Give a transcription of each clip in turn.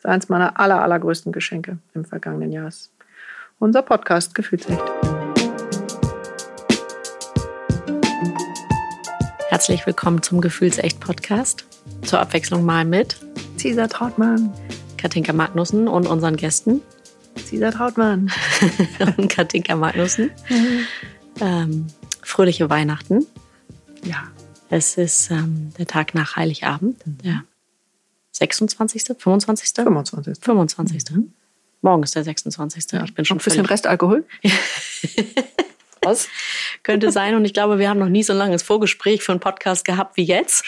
Das ist eins meiner aller, allergrößten Geschenke im vergangenen Jahr. Unser Podcast Gefühlsecht. Herzlich willkommen zum Gefühlsecht-Podcast. Zur Abwechslung mal mit Cesar Trautmann, Katinka Magnussen und unseren Gästen. Cesar Trautmann und Katinka Magnussen. ähm, fröhliche Weihnachten. Ja. Es ist ähm, der Tag nach Heiligabend, der 26., 25.? 25. 25. Mhm. Morgen ist der 26. Ja. Ich bin schon ein bisschen Restalkohol. Was? Könnte sein. Und ich glaube, wir haben noch nie so ein langes Vorgespräch für einen Podcast gehabt wie jetzt.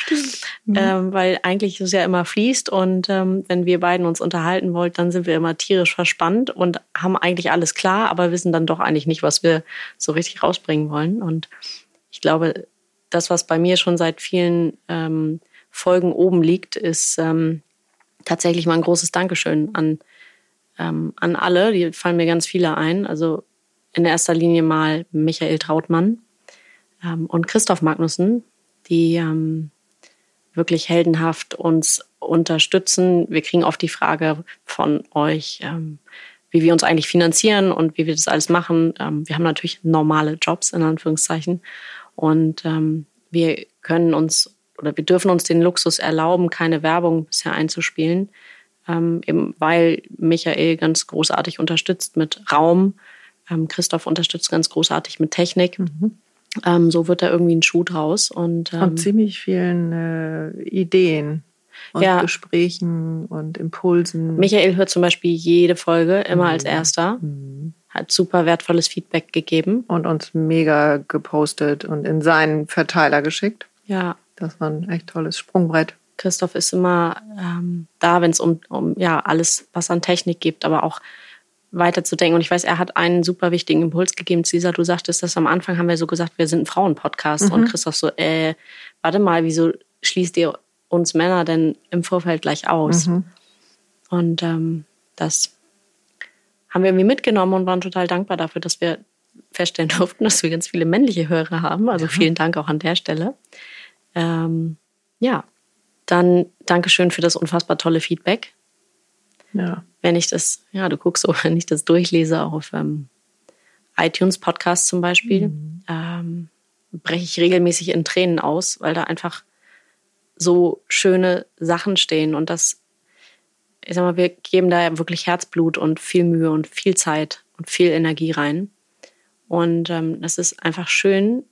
Mhm. Ähm, weil eigentlich es ja immer fließt. Und ähm, wenn wir beiden uns unterhalten wollen, dann sind wir immer tierisch verspannt und haben eigentlich alles klar, aber wissen dann doch eigentlich nicht, was wir so richtig rausbringen wollen. Und ich glaube, das, was bei mir schon seit vielen ähm, Folgen oben liegt, ist ähm, tatsächlich mal ein großes Dankeschön an, ähm, an alle. Die fallen mir ganz viele ein. Also in erster Linie mal Michael Trautmann ähm, und Christoph Magnussen, die ähm, wirklich heldenhaft uns unterstützen. Wir kriegen oft die Frage von euch, ähm, wie wir uns eigentlich finanzieren und wie wir das alles machen. Ähm, wir haben natürlich normale Jobs in Anführungszeichen und ähm, wir können uns oder wir dürfen uns den Luxus erlauben, keine Werbung bisher einzuspielen, ähm, eben weil Michael ganz großartig unterstützt mit Raum, ähm, Christoph unterstützt ganz großartig mit Technik. Mhm. Ähm, so wird da irgendwie ein Schuh draus. Und, und ähm, ziemlich vielen äh, Ideen und ja. Gesprächen und Impulsen. Michael hört zum Beispiel jede Folge immer mhm. als erster. Mhm. Hat super wertvolles Feedback gegeben. Und uns mega gepostet und in seinen Verteiler geschickt. Ja. Das war ein echt tolles Sprungbrett. Christoph ist immer ähm, da, wenn es um, um ja alles, was an Technik gibt, aber auch weiterzudenken. Und ich weiß, er hat einen super wichtigen Impuls gegeben. Cesar, du sagtest das am Anfang, haben wir so gesagt, wir sind ein Frauenpodcast. Mhm. Und Christoph so, äh, warte mal, wieso schließt ihr uns Männer denn im Vorfeld gleich aus? Mhm. Und ähm, das haben wir irgendwie mitgenommen und waren total dankbar dafür, dass wir feststellen durften, dass wir ganz viele männliche Hörer haben. Also vielen Dank auch an der Stelle. Ähm, ja, dann Dankeschön für das unfassbar tolle Feedback. Ja. Wenn ich das, ja, du guckst so, wenn ich das durchlese auf ähm, iTunes Podcast zum Beispiel, mhm. ähm, breche ich regelmäßig in Tränen aus, weil da einfach so schöne Sachen stehen und das, ich sag mal, wir geben da wirklich Herzblut und viel Mühe und viel Zeit und viel Energie rein. Und ähm, das ist einfach schön,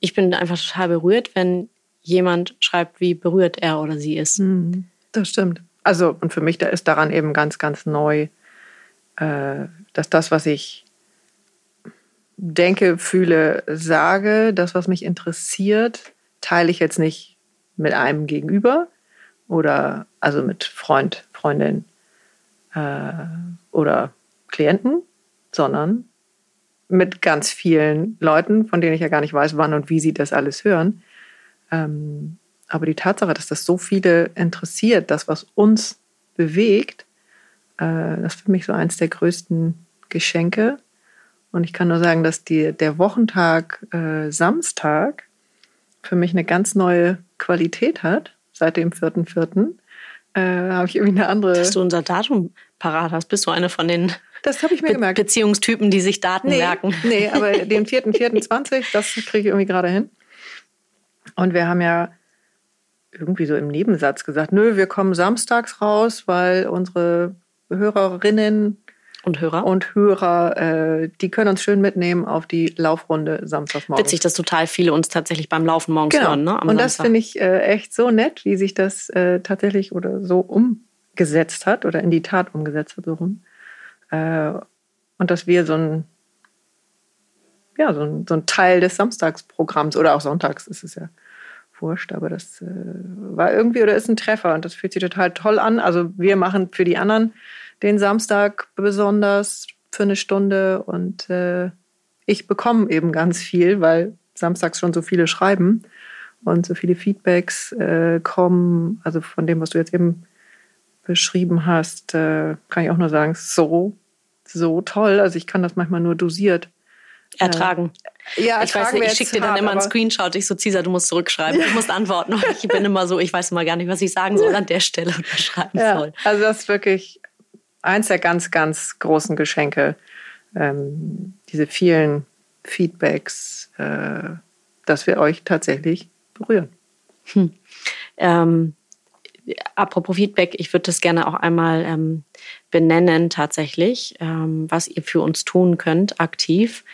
ich bin einfach total berührt, wenn jemand schreibt, wie berührt er oder sie ist. Mhm. Das stimmt. Also, und für mich da ist daran eben ganz, ganz neu, äh, dass das, was ich denke, fühle, sage, das, was mich interessiert, teile ich jetzt nicht mit einem gegenüber oder also mit Freund, Freundin äh, oder Klienten, sondern mit ganz vielen Leuten, von denen ich ja gar nicht weiß, wann und wie sie das alles hören. Ähm, aber die Tatsache, dass das so viele interessiert, das, was uns bewegt, äh, das ist für mich so eins der größten Geschenke. Und ich kann nur sagen, dass die, der Wochentag äh, Samstag für mich eine ganz neue Qualität hat, seit dem 4.4. Äh, habe ich irgendwie eine andere. Dass du unser Datum parat hast, bist du eine von den das habe ich mir Be gemerkt. Beziehungstypen, die sich Daten nee, merken. Nee, aber den 4.4.20, das kriege ich irgendwie gerade hin. Und wir haben ja irgendwie so im Nebensatz gesagt, nö, wir kommen samstags raus, weil unsere Hörerinnen und Hörer und Hörer, äh, die können uns schön mitnehmen auf die Laufrunde samstags morgens. Witzig, dass total viele uns tatsächlich beim Laufen morgens genau. hören. Ne, und das finde ich äh, echt so nett, wie sich das äh, tatsächlich oder so umgesetzt hat oder in die Tat umgesetzt hat, so rum. Äh, und dass wir so ein, ja, so ein, so ein Teil des Samstagsprogramms oder auch sonntags ist es ja wurscht, aber das äh, war irgendwie oder ist ein Treffer und das fühlt sich total toll an. Also wir machen für die anderen den Samstag besonders für eine Stunde und äh, ich bekomme eben ganz viel, weil samstags schon so viele schreiben und so viele Feedbacks äh, kommen. Also von dem, was du jetzt eben beschrieben hast, äh, kann ich auch nur sagen, so, so toll. Also ich kann das manchmal nur dosiert Ertragen. Ja, ich weiß nicht, ich schicke dir dann immer einen Screenshot. Ich so, Cesar, du musst zurückschreiben. Ja. Du musst antworten. Ich bin immer so, ich weiß immer gar nicht, was ich sagen soll an der Stelle und schreiben ja, soll. Also das ist wirklich eins der ganz, ganz großen Geschenke. Ähm, diese vielen Feedbacks, äh, dass wir euch tatsächlich berühren. Hm. Ähm, apropos Feedback, ich würde das gerne auch einmal ähm, benennen tatsächlich, ähm, was ihr für uns tun könnt aktiv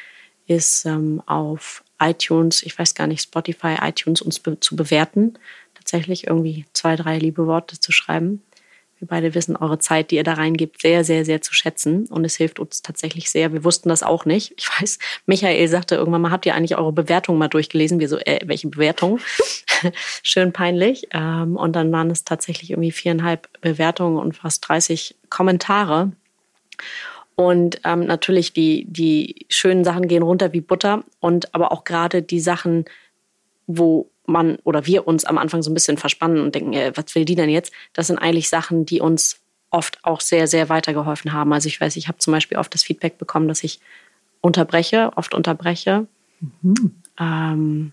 ist ähm, auf iTunes, ich weiß gar nicht, Spotify, iTunes uns be zu bewerten. Tatsächlich irgendwie zwei, drei liebe Worte zu schreiben. Wir beide wissen eure Zeit, die ihr da reingibt, sehr, sehr, sehr zu schätzen. Und es hilft uns tatsächlich sehr. Wir wussten das auch nicht. Ich weiß, Michael sagte irgendwann mal, habt ihr eigentlich eure Bewertung mal durchgelesen? Wir so, äh, welche Bewertung? Schön peinlich. Ähm, und dann waren es tatsächlich irgendwie viereinhalb Bewertungen und fast 30 Kommentare. Und ähm, natürlich die, die schönen Sachen gehen runter wie Butter. Und aber auch gerade die Sachen, wo man oder wir uns am Anfang so ein bisschen verspannen und denken, äh, was will die denn jetzt? Das sind eigentlich Sachen, die uns oft auch sehr, sehr weitergeholfen haben. Also ich weiß, ich habe zum Beispiel oft das Feedback bekommen, dass ich unterbreche, oft unterbreche. Mhm. Ähm,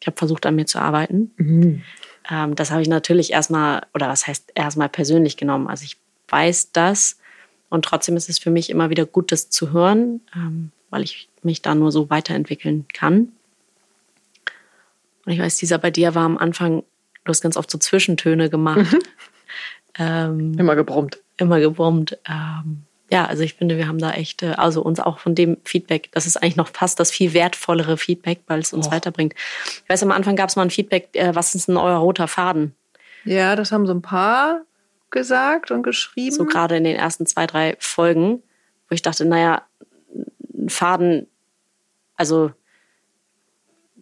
ich habe versucht, an mir zu arbeiten. Mhm. Ähm, das habe ich natürlich erstmal, oder was heißt erstmal persönlich genommen. Also ich weiß das und trotzdem ist es für mich immer wieder gut, das zu hören, ähm, weil ich mich da nur so weiterentwickeln kann. Und ich weiß, dieser bei dir war am Anfang, du hast ganz oft so Zwischentöne gemacht. Mhm. Ähm, immer gebrummt. Immer gebrummt. Ähm, ja, also ich finde, wir haben da echt, also uns auch von dem Feedback, das ist eigentlich noch fast das viel wertvollere Feedback, weil es uns oh. weiterbringt. Ich weiß, am Anfang gab es mal ein Feedback, äh, was ist denn euer roter Faden? Ja, das haben so ein paar gesagt und geschrieben. So gerade in den ersten zwei, drei Folgen, wo ich dachte, naja, ein Faden, also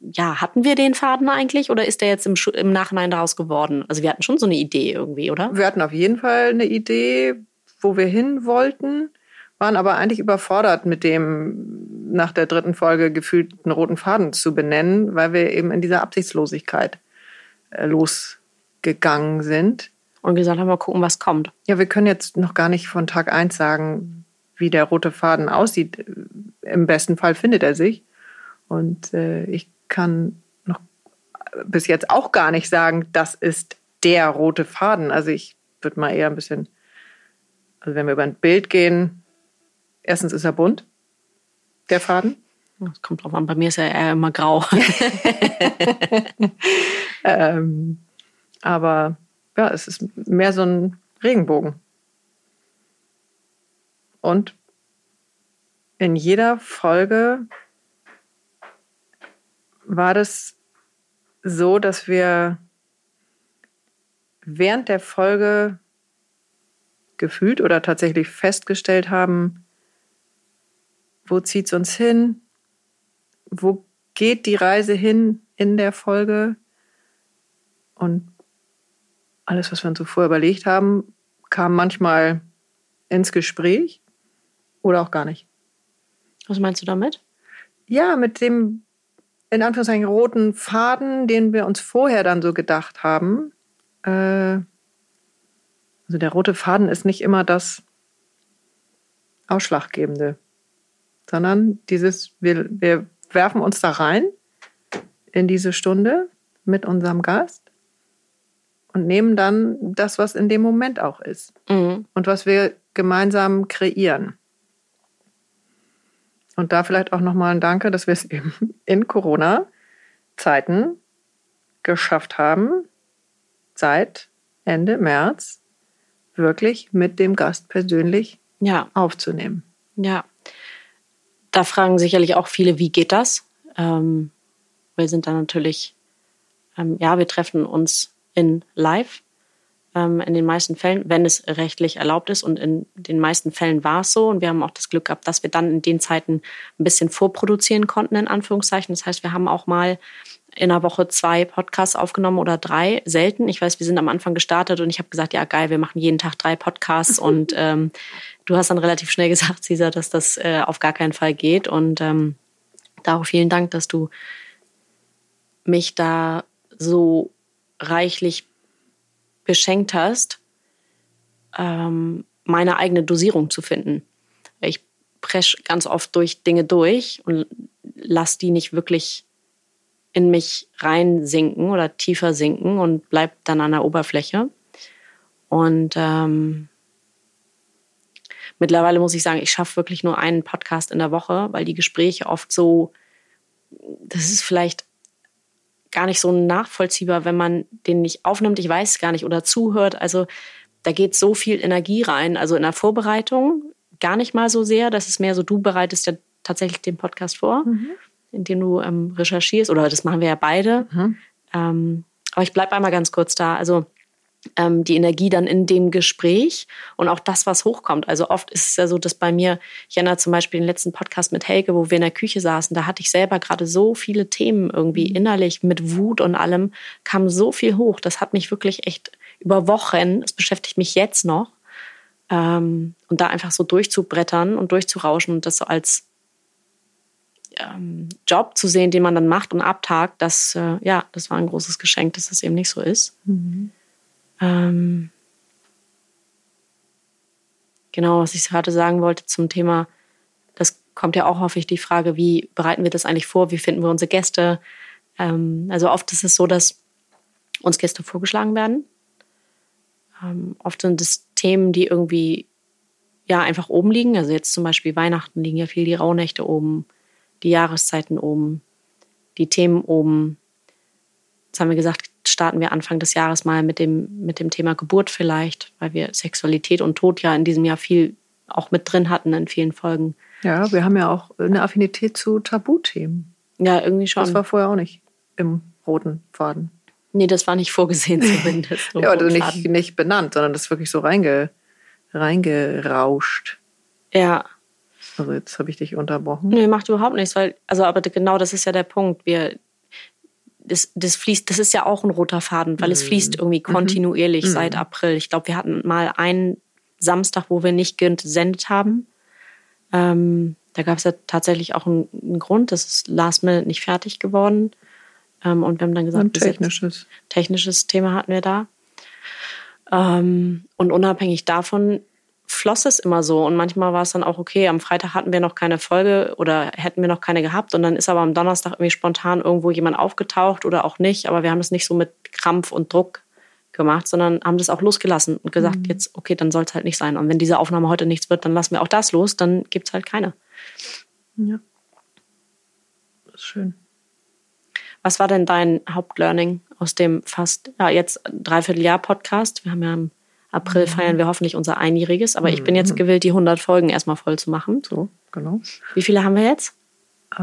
ja, hatten wir den Faden eigentlich oder ist der jetzt im, im Nachhinein daraus geworden? Also wir hatten schon so eine Idee irgendwie, oder? Wir hatten auf jeden Fall eine Idee, wo wir hin wollten, waren aber eigentlich überfordert mit dem nach der dritten Folge gefühlten roten Faden zu benennen, weil wir eben in dieser Absichtslosigkeit äh, losgegangen sind. Und gesagt haben, mal gucken, was kommt. Ja, wir können jetzt noch gar nicht von Tag eins sagen, wie der rote Faden aussieht. Im besten Fall findet er sich. Und äh, ich kann noch bis jetzt auch gar nicht sagen, das ist der rote Faden. Also ich würde mal eher ein bisschen, also wenn wir über ein Bild gehen, erstens ist er bunt, der Faden. Das kommt drauf an, bei mir ist er eher immer grau. ähm, aber ja, es ist mehr so ein Regenbogen. Und in jeder Folge war das so, dass wir während der Folge gefühlt oder tatsächlich festgestellt haben, wo zieht es uns hin? Wo geht die Reise hin in der Folge? Und alles, was wir uns so vorher überlegt haben, kam manchmal ins Gespräch oder auch gar nicht. Was meinst du damit? Ja, mit dem in Anführungszeichen roten Faden, den wir uns vorher dann so gedacht haben. Äh, also der rote Faden ist nicht immer das Ausschlaggebende, sondern dieses, wir, wir werfen uns da rein in diese Stunde mit unserem Gast und nehmen dann das, was in dem Moment auch ist mhm. und was wir gemeinsam kreieren. Und da vielleicht auch nochmal ein Danke, dass wir es eben in Corona-Zeiten geschafft haben, seit Ende März wirklich mit dem Gast persönlich ja. aufzunehmen. Ja, da fragen sicherlich auch viele, wie geht das? Ähm, wir sind da natürlich, ähm, ja, wir treffen uns in Live in den meisten Fällen, wenn es rechtlich erlaubt ist. Und in den meisten Fällen war es so. Und wir haben auch das Glück gehabt, dass wir dann in den Zeiten ein bisschen vorproduzieren konnten, in Anführungszeichen. Das heißt, wir haben auch mal in einer Woche zwei Podcasts aufgenommen oder drei, selten. Ich weiß, wir sind am Anfang gestartet und ich habe gesagt, ja geil, wir machen jeden Tag drei Podcasts und ähm, du hast dann relativ schnell gesagt, Cesar, dass das äh, auf gar keinen Fall geht und ähm, darauf vielen Dank, dass du mich da so reichlich beschenkt hast, ähm, meine eigene Dosierung zu finden. Ich presch ganz oft durch Dinge durch und lass die nicht wirklich in mich reinsinken oder tiefer sinken und bleib dann an der Oberfläche. Und ähm, mittlerweile muss ich sagen, ich schaffe wirklich nur einen Podcast in der Woche, weil die Gespräche oft so, das ist vielleicht gar nicht so nachvollziehbar, wenn man den nicht aufnimmt, ich weiß gar nicht, oder zuhört. Also da geht so viel Energie rein. Also in der Vorbereitung gar nicht mal so sehr. Das ist mehr so, du bereitest ja tatsächlich den Podcast vor, mhm. indem du ähm, recherchierst. Oder das machen wir ja beide. Mhm. Ähm, aber ich bleibe einmal ganz kurz da. Also ähm, die Energie dann in dem Gespräch und auch das, was hochkommt. Also oft ist es ja so, dass bei mir, ich erinnere zum Beispiel den letzten Podcast mit Helge, wo wir in der Küche saßen, da hatte ich selber gerade so viele Themen irgendwie mhm. innerlich mit Wut und allem, kam so viel hoch. Das hat mich wirklich echt über Wochen, es beschäftigt mich jetzt noch, ähm, und da einfach so durchzubrettern und durchzurauschen und das so als ähm, Job zu sehen, den man dann macht und abtagt, das, äh, ja, das war ein großes Geschenk, dass das eben nicht so ist. Mhm. Ähm, genau, was ich gerade sagen wollte zum Thema, das kommt ja auch häufig die Frage, wie bereiten wir das eigentlich vor, wie finden wir unsere Gäste? Ähm, also oft ist es so, dass uns Gäste vorgeschlagen werden. Ähm, oft sind es Themen, die irgendwie ja einfach oben liegen. Also jetzt zum Beispiel Weihnachten liegen ja viel die Rauhnächte oben, die Jahreszeiten oben, die Themen oben. Jetzt haben wir gesagt, starten wir Anfang des Jahres mal mit dem, mit dem Thema Geburt vielleicht, weil wir Sexualität und Tod ja in diesem Jahr viel auch mit drin hatten in vielen Folgen. Ja, wir haben ja auch eine Affinität zu Tabuthemen. Ja, irgendwie schon. Das war vorher auch nicht im roten Faden. Nee, das war nicht vorgesehen zumindest. ja, oder nicht, nicht benannt, sondern das ist wirklich so reinge, reingerauscht. Ja. Also jetzt habe ich dich unterbrochen. Nee, macht überhaupt nichts, weil, also aber genau das ist ja der Punkt. Wir, das, das fließt, das ist ja auch ein roter Faden, weil mhm. es fließt irgendwie mhm. kontinuierlich mhm. seit April. Ich glaube, wir hatten mal einen Samstag, wo wir nicht gesendet haben. Ähm, da gab es ja tatsächlich auch einen, einen, Grund, das ist last minute nicht fertig geworden. Ähm, und wir haben dann gesagt, ein technisches. technisches Thema hatten wir da. Ähm, und unabhängig davon floss es immer so. Und manchmal war es dann auch okay, am Freitag hatten wir noch keine Folge oder hätten wir noch keine gehabt. Und dann ist aber am Donnerstag irgendwie spontan irgendwo jemand aufgetaucht oder auch nicht. Aber wir haben es nicht so mit Krampf und Druck gemacht, sondern haben das auch losgelassen und gesagt, mhm. jetzt, okay, dann soll es halt nicht sein. Und wenn diese Aufnahme heute nichts wird, dann lassen wir auch das los, dann gibt es halt keine. Ja. Das ist schön. Was war denn dein Hauptlearning aus dem fast, ja, jetzt dreiviertel Jahr Podcast? Wir haben ja im April mhm. feiern wir hoffentlich unser Einjähriges, aber ich bin jetzt mhm. gewillt, die 100 Folgen erstmal voll zu machen. So, genau. Wie viele haben wir jetzt? Äh,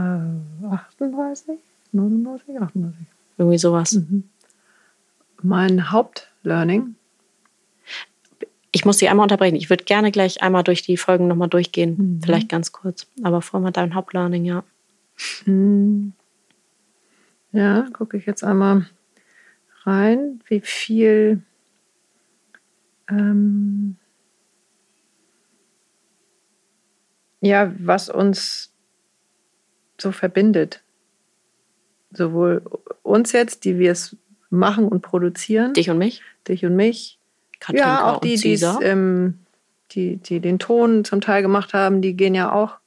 38, 99, 38. Irgendwie sowas. Mhm. Mein Hauptlearning. Ich muss Sie einmal unterbrechen. Ich würde gerne gleich einmal durch die Folgen nochmal durchgehen. Mhm. Vielleicht ganz kurz. Aber vorher dein Hauptlearning, ja. Mhm. Ja, gucke ich jetzt einmal rein, wie viel ähm, ja, was uns so verbindet. Sowohl uns jetzt, die wir es machen und produzieren. Dich und mich? Dich und mich. Katinka ja, auch die, ähm, die, die den Ton zum Teil gemacht haben, die gehen ja auch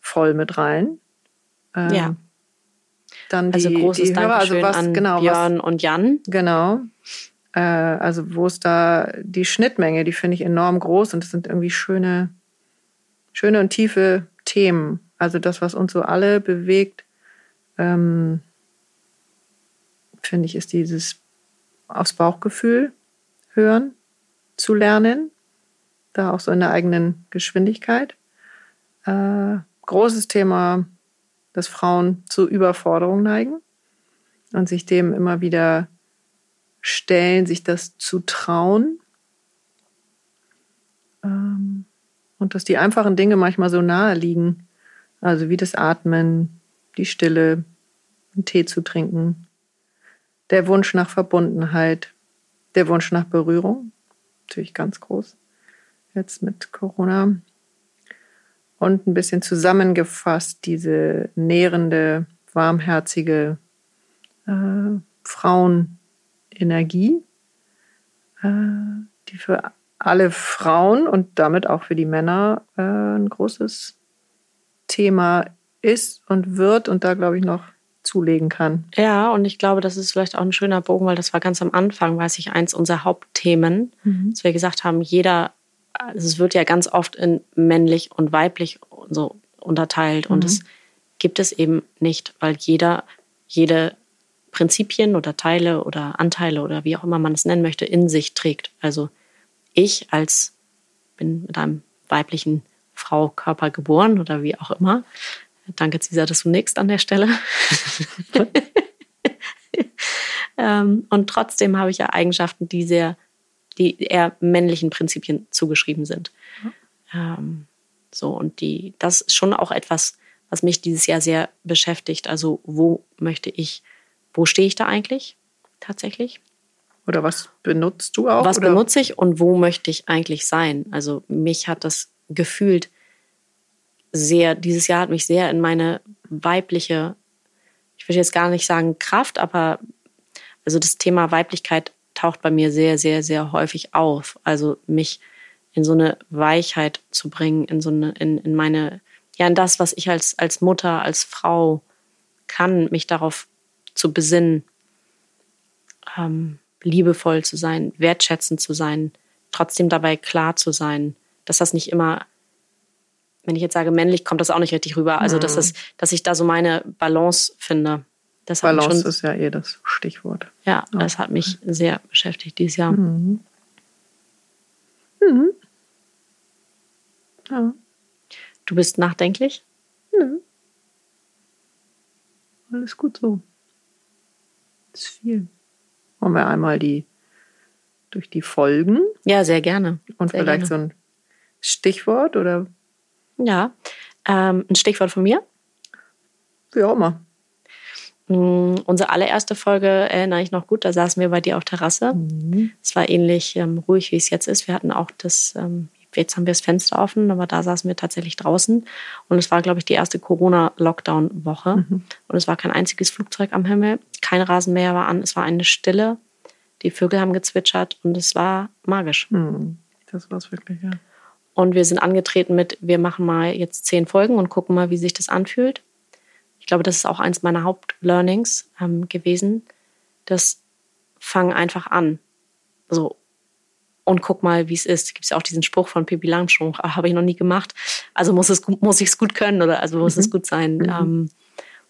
voll mit rein. Ähm, ja. Dann also die, also großes die Hörer, also was, an genau, Björn was, und Jan. Genau. Äh, also wo es da die Schnittmenge, die finde ich enorm groß und es sind irgendwie schöne, schöne und tiefe Themen. Also das, was uns so alle bewegt, ähm, finde ich, ist dieses aufs Bauchgefühl hören, zu lernen, da auch so in der eigenen Geschwindigkeit. Äh, großes Thema dass Frauen zu Überforderung neigen und sich dem immer wieder stellen, sich das zu trauen. Ähm, und dass die einfachen Dinge manchmal so nahe liegen. Also wie das Atmen, die Stille, einen Tee zu trinken, der Wunsch nach Verbundenheit, der Wunsch nach Berührung, natürlich ganz groß jetzt mit Corona und ein bisschen zusammengefasst diese nährende, warmherzige äh, Frauenenergie, äh, die für alle Frauen und damit auch für die Männer äh, ein großes Thema ist und wird und da, glaube ich, noch zulegen kann. Ja, und ich glaube, das ist vielleicht auch ein schöner Bogen, weil das war ganz am Anfang, weiß ich, eins unserer Hauptthemen, mhm. dass wir gesagt haben, jeder, also es wird ja ganz oft in männlich und weiblich so unterteilt mhm. und das gibt es eben nicht, weil jeder, jede Prinzipien oder Teile oder Anteile oder wie auch immer man es nennen möchte, in sich trägt. Also ich als bin mit einem weiblichen Frau Körper geboren oder wie auch immer. Danke, Cesar, dass du nickst an der Stelle. ähm, und trotzdem habe ich ja Eigenschaften, die sehr, die eher männlichen Prinzipien zugeschrieben sind. Mhm. So, und die, das ist schon auch etwas, was mich dieses Jahr sehr beschäftigt. Also, wo möchte ich, wo stehe ich da eigentlich tatsächlich? Oder was benutzt du auch? Was oder? benutze ich und wo möchte ich eigentlich sein? Also mich hat das gefühlt sehr, dieses Jahr hat mich sehr in meine weibliche, ich würde jetzt gar nicht sagen Kraft, aber also das Thema Weiblichkeit taucht bei mir sehr, sehr, sehr häufig auf. Also mich in so eine Weichheit zu bringen, in so eine, in, in meine, ja, in das, was ich als, als Mutter, als Frau kann, mich darauf zu besinnen. Ähm, liebevoll zu sein, wertschätzend zu sein, trotzdem dabei klar zu sein, dass das nicht immer, wenn ich jetzt sage männlich, kommt das auch nicht richtig rüber. Also, dass, mhm. das, dass ich da so meine Balance finde. Das Balance schon, ist ja eh das Stichwort. Ja, das hat mich sehr beschäftigt dieses Jahr. Mhm. Mhm. Ja. Du bist nachdenklich? Nö. Alles gut so. Ist viel. Wollen wir einmal die durch die Folgen? Ja, sehr gerne. Und sehr vielleicht gerne. so ein Stichwort oder? Ja, ähm, ein Stichwort von mir? Wie auch immer. Mm, unsere allererste Folge erinnere ich noch gut, da saßen wir bei dir auf Terrasse. Mhm. Es war ähnlich ähm, ruhig, wie es jetzt ist. Wir hatten auch das, ähm, jetzt haben wir das Fenster offen, aber da saßen wir tatsächlich draußen. Und es war, glaube ich, die erste Corona-Lockdown-Woche. Mhm. Und es war kein einziges Flugzeug am Himmel, kein Rasenmäher war an, es war eine Stille. Die Vögel haben gezwitschert und es war magisch. Mhm. Das war es wirklich, ja. Und wir sind angetreten mit, wir machen mal jetzt zehn Folgen und gucken mal, wie sich das anfühlt. Ich glaube, das ist auch eins meiner Hauptlearnings ähm, gewesen. Das fang einfach an. So, und guck mal, wie es ist. Gibt es ja auch diesen Spruch von Pippi Langstrumpf, ah, habe ich noch nie gemacht. Also muss es muss ich es gut können oder also muss mhm. es gut sein. Mhm. Ähm,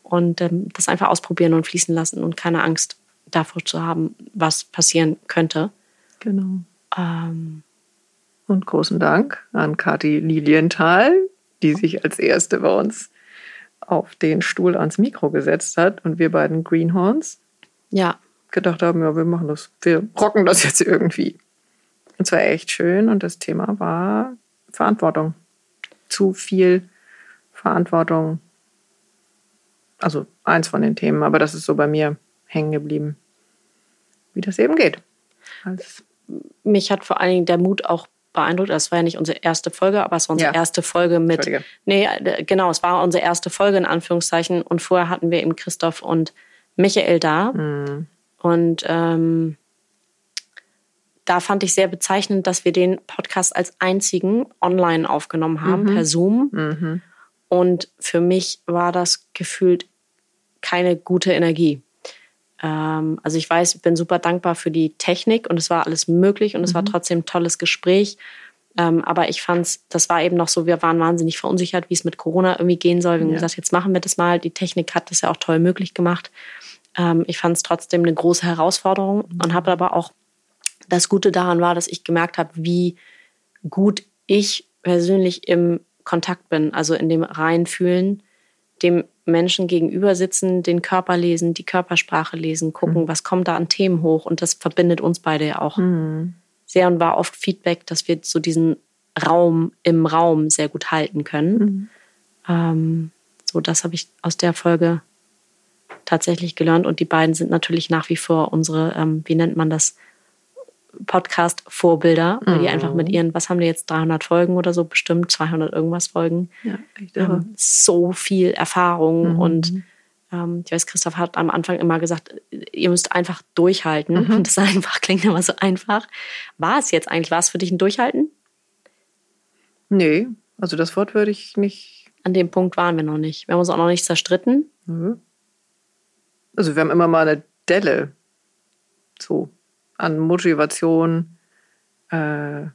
und ähm, das einfach ausprobieren und fließen lassen und keine Angst davor zu haben, was passieren könnte. Genau. Ähm, und großen Dank an Kathi Lilienthal, die sich als erste bei uns auf den Stuhl ans Mikro gesetzt hat und wir beiden Greenhorns ja. gedacht haben, ja, wir machen das, wir rocken das jetzt irgendwie. Und zwar echt schön und das Thema war Verantwortung. Zu viel Verantwortung. Also eins von den Themen, aber das ist so bei mir hängen geblieben, wie das eben geht. Als Mich hat vor allen Dingen der Mut auch beeindruckt. Das war ja nicht unsere erste Folge, aber es war unsere ja. erste Folge mit. Nee, äh, genau, es war unsere erste Folge in Anführungszeichen. Und vorher hatten wir eben Christoph und Michael da. Mhm. Und ähm, da fand ich sehr bezeichnend, dass wir den Podcast als einzigen online aufgenommen haben, mhm. per Zoom. Mhm. Und für mich war das gefühlt keine gute Energie. Ähm, also ich weiß, ich bin super dankbar für die Technik und es war alles möglich und mhm. es war mhm. trotzdem ein tolles Gespräch. Ähm, aber ich fand es, das war eben noch so, wir waren wahnsinnig verunsichert, wie es mit Corona irgendwie gehen soll. Wir haben ja. gesagt, jetzt machen wir das mal. Die Technik hat das ja auch toll möglich gemacht. Ähm, ich fand es trotzdem eine große Herausforderung mhm. und habe aber auch das Gute daran war, dass ich gemerkt habe, wie gut ich persönlich im Kontakt bin, also in dem Reinfühlen, dem Menschen gegenüber sitzen, den Körper lesen, die Körpersprache lesen, gucken, mhm. was kommt da an Themen hoch und das verbindet uns beide ja auch mhm. sehr und war oft Feedback, dass wir so diesen Raum im Raum sehr gut halten können. Mhm. Ähm, so, das habe ich aus der Folge tatsächlich gelernt und die beiden sind natürlich nach wie vor unsere, ähm, wie nennt man das, Podcast-Vorbilder, weil die einfach mit mhm. ihren, was haben die jetzt, 300 Folgen oder so, bestimmt 200 irgendwas Folgen. Ja, ähm, so viel Erfahrung mhm. und ähm, ich weiß, Christoph hat am Anfang immer gesagt, ihr müsst einfach durchhalten. Mhm. Das einfach klingt immer so einfach. War es jetzt eigentlich, war es für dich ein Durchhalten? Nee, also das Wort würde ich nicht An dem Punkt waren wir noch nicht. Wir haben uns auch noch nicht zerstritten. Mhm. Also wir haben immer mal eine Delle so an Motivation. Äh,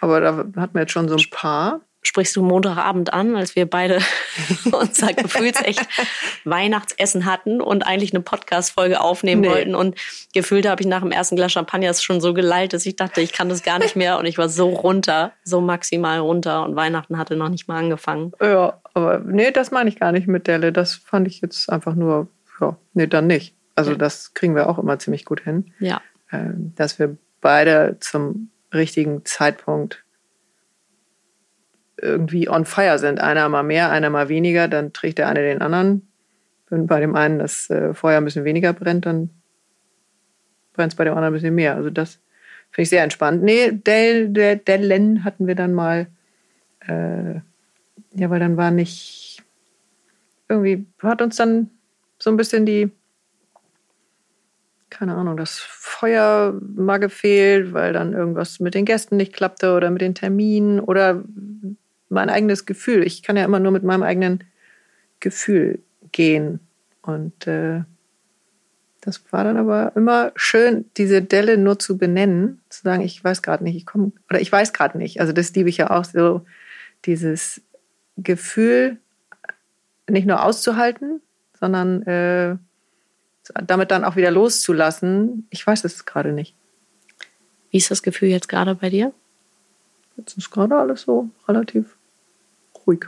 aber da hatten wir jetzt schon so ein paar sprichst du Montagabend an, als wir beide unser gefühlsecht Weihnachtsessen hatten und eigentlich eine Podcast-Folge aufnehmen nee. wollten. Und gefühlt habe ich nach dem ersten Glas Champagner schon so geleilt, dass ich dachte, ich kann das gar nicht mehr. Und ich war so runter, so maximal runter. Und Weihnachten hatte noch nicht mal angefangen. Ja, aber nee, das meine ich gar nicht mit Delle. Das fand ich jetzt einfach nur, ja, nee, dann nicht. Also ja. das kriegen wir auch immer ziemlich gut hin. Ja. Ähm, dass wir beide zum richtigen Zeitpunkt irgendwie on fire sind. Einer mal mehr, einer mal weniger, dann trägt der eine den anderen. Wenn bei dem einen das äh, Feuer ein bisschen weniger brennt, dann brennt es bei dem anderen ein bisschen mehr. Also das finde ich sehr entspannt. Nee, Del, Del, Dellen hatten wir dann mal. Äh, ja, weil dann war nicht. Irgendwie hat uns dann so ein bisschen die. Keine Ahnung, das Feuer mal gefehlt, weil dann irgendwas mit den Gästen nicht klappte oder mit den Terminen oder mein eigenes Gefühl. Ich kann ja immer nur mit meinem eigenen Gefühl gehen. Und äh, das war dann aber immer schön, diese Delle nur zu benennen, zu sagen, ich weiß gerade nicht, ich komme, oder ich weiß gerade nicht. Also das liebe ich ja auch so, dieses Gefühl nicht nur auszuhalten, sondern äh, damit dann auch wieder loszulassen. Ich weiß es gerade nicht. Wie ist das Gefühl jetzt gerade bei dir? Jetzt ist gerade alles so relativ ruhig.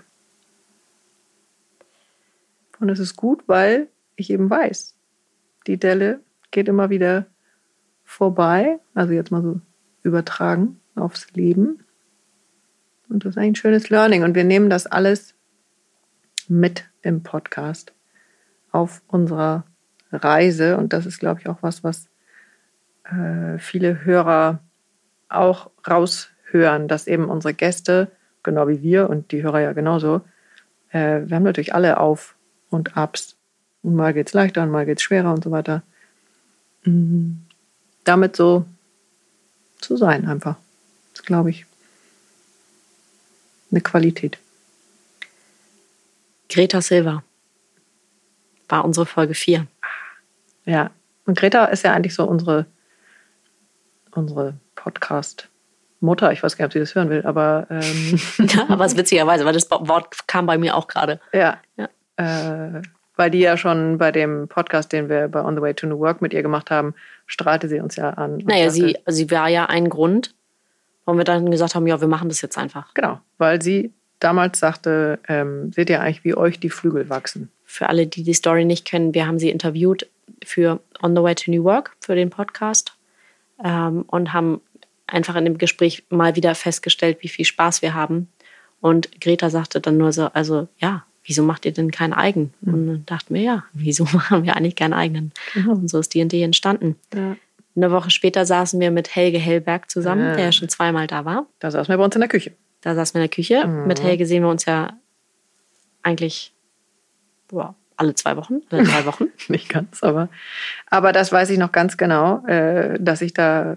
Und es ist gut, weil ich eben weiß, die Delle geht immer wieder vorbei, also jetzt mal so übertragen aufs Leben. Und das ist ein schönes Learning. Und wir nehmen das alles mit im Podcast auf unserer Reise. Und das ist, glaube ich, auch was, was äh, viele Hörer auch raushören, dass eben unsere Gäste genau wie wir und die Hörer ja genauso, äh, wir haben natürlich alle Auf und Abs. Und mal geht es leichter und mal geht es schwerer und so weiter. Mhm. Damit so zu sein einfach. Das glaube ich eine Qualität. Greta Silva war unsere Folge 4. Ja, und Greta ist ja eigentlich so unsere, unsere Podcast- Mutter, ich weiß gar nicht, ob sie das hören will, aber. Ähm, ja, aber es witzigerweise, weil das Wort kam bei mir auch gerade. Ja. ja. Äh, weil die ja schon bei dem Podcast, den wir bei On the Way to New Work mit ihr gemacht haben, strahlte sie uns ja an. Naja, sie, sie war ja ein Grund, warum wir dann gesagt haben, ja, wir machen das jetzt einfach. Genau, weil sie damals sagte, ähm, seht ihr eigentlich, wie euch die Flügel wachsen? Für alle, die die Story nicht kennen, wir haben sie interviewt für On the Way to New Work, für den Podcast ähm, und haben einfach in dem Gespräch mal wieder festgestellt, wie viel Spaß wir haben. Und Greta sagte dann nur so, also ja, wieso macht ihr denn keinen eigenen? Mhm. Und dann dachten wir, ja, wieso machen wir eigentlich keinen eigenen? Mhm. Und so ist D&D entstanden. Ja. Eine Woche später saßen wir mit Helge Hellberg zusammen, ja. der ja schon zweimal da war. Da saßen wir bei uns in der Küche. Da saßen wir in der Küche. Mhm. Mit Helge sehen wir uns ja eigentlich boah, alle zwei Wochen, alle drei Wochen. Nicht ganz, aber, aber das weiß ich noch ganz genau, äh, dass ich da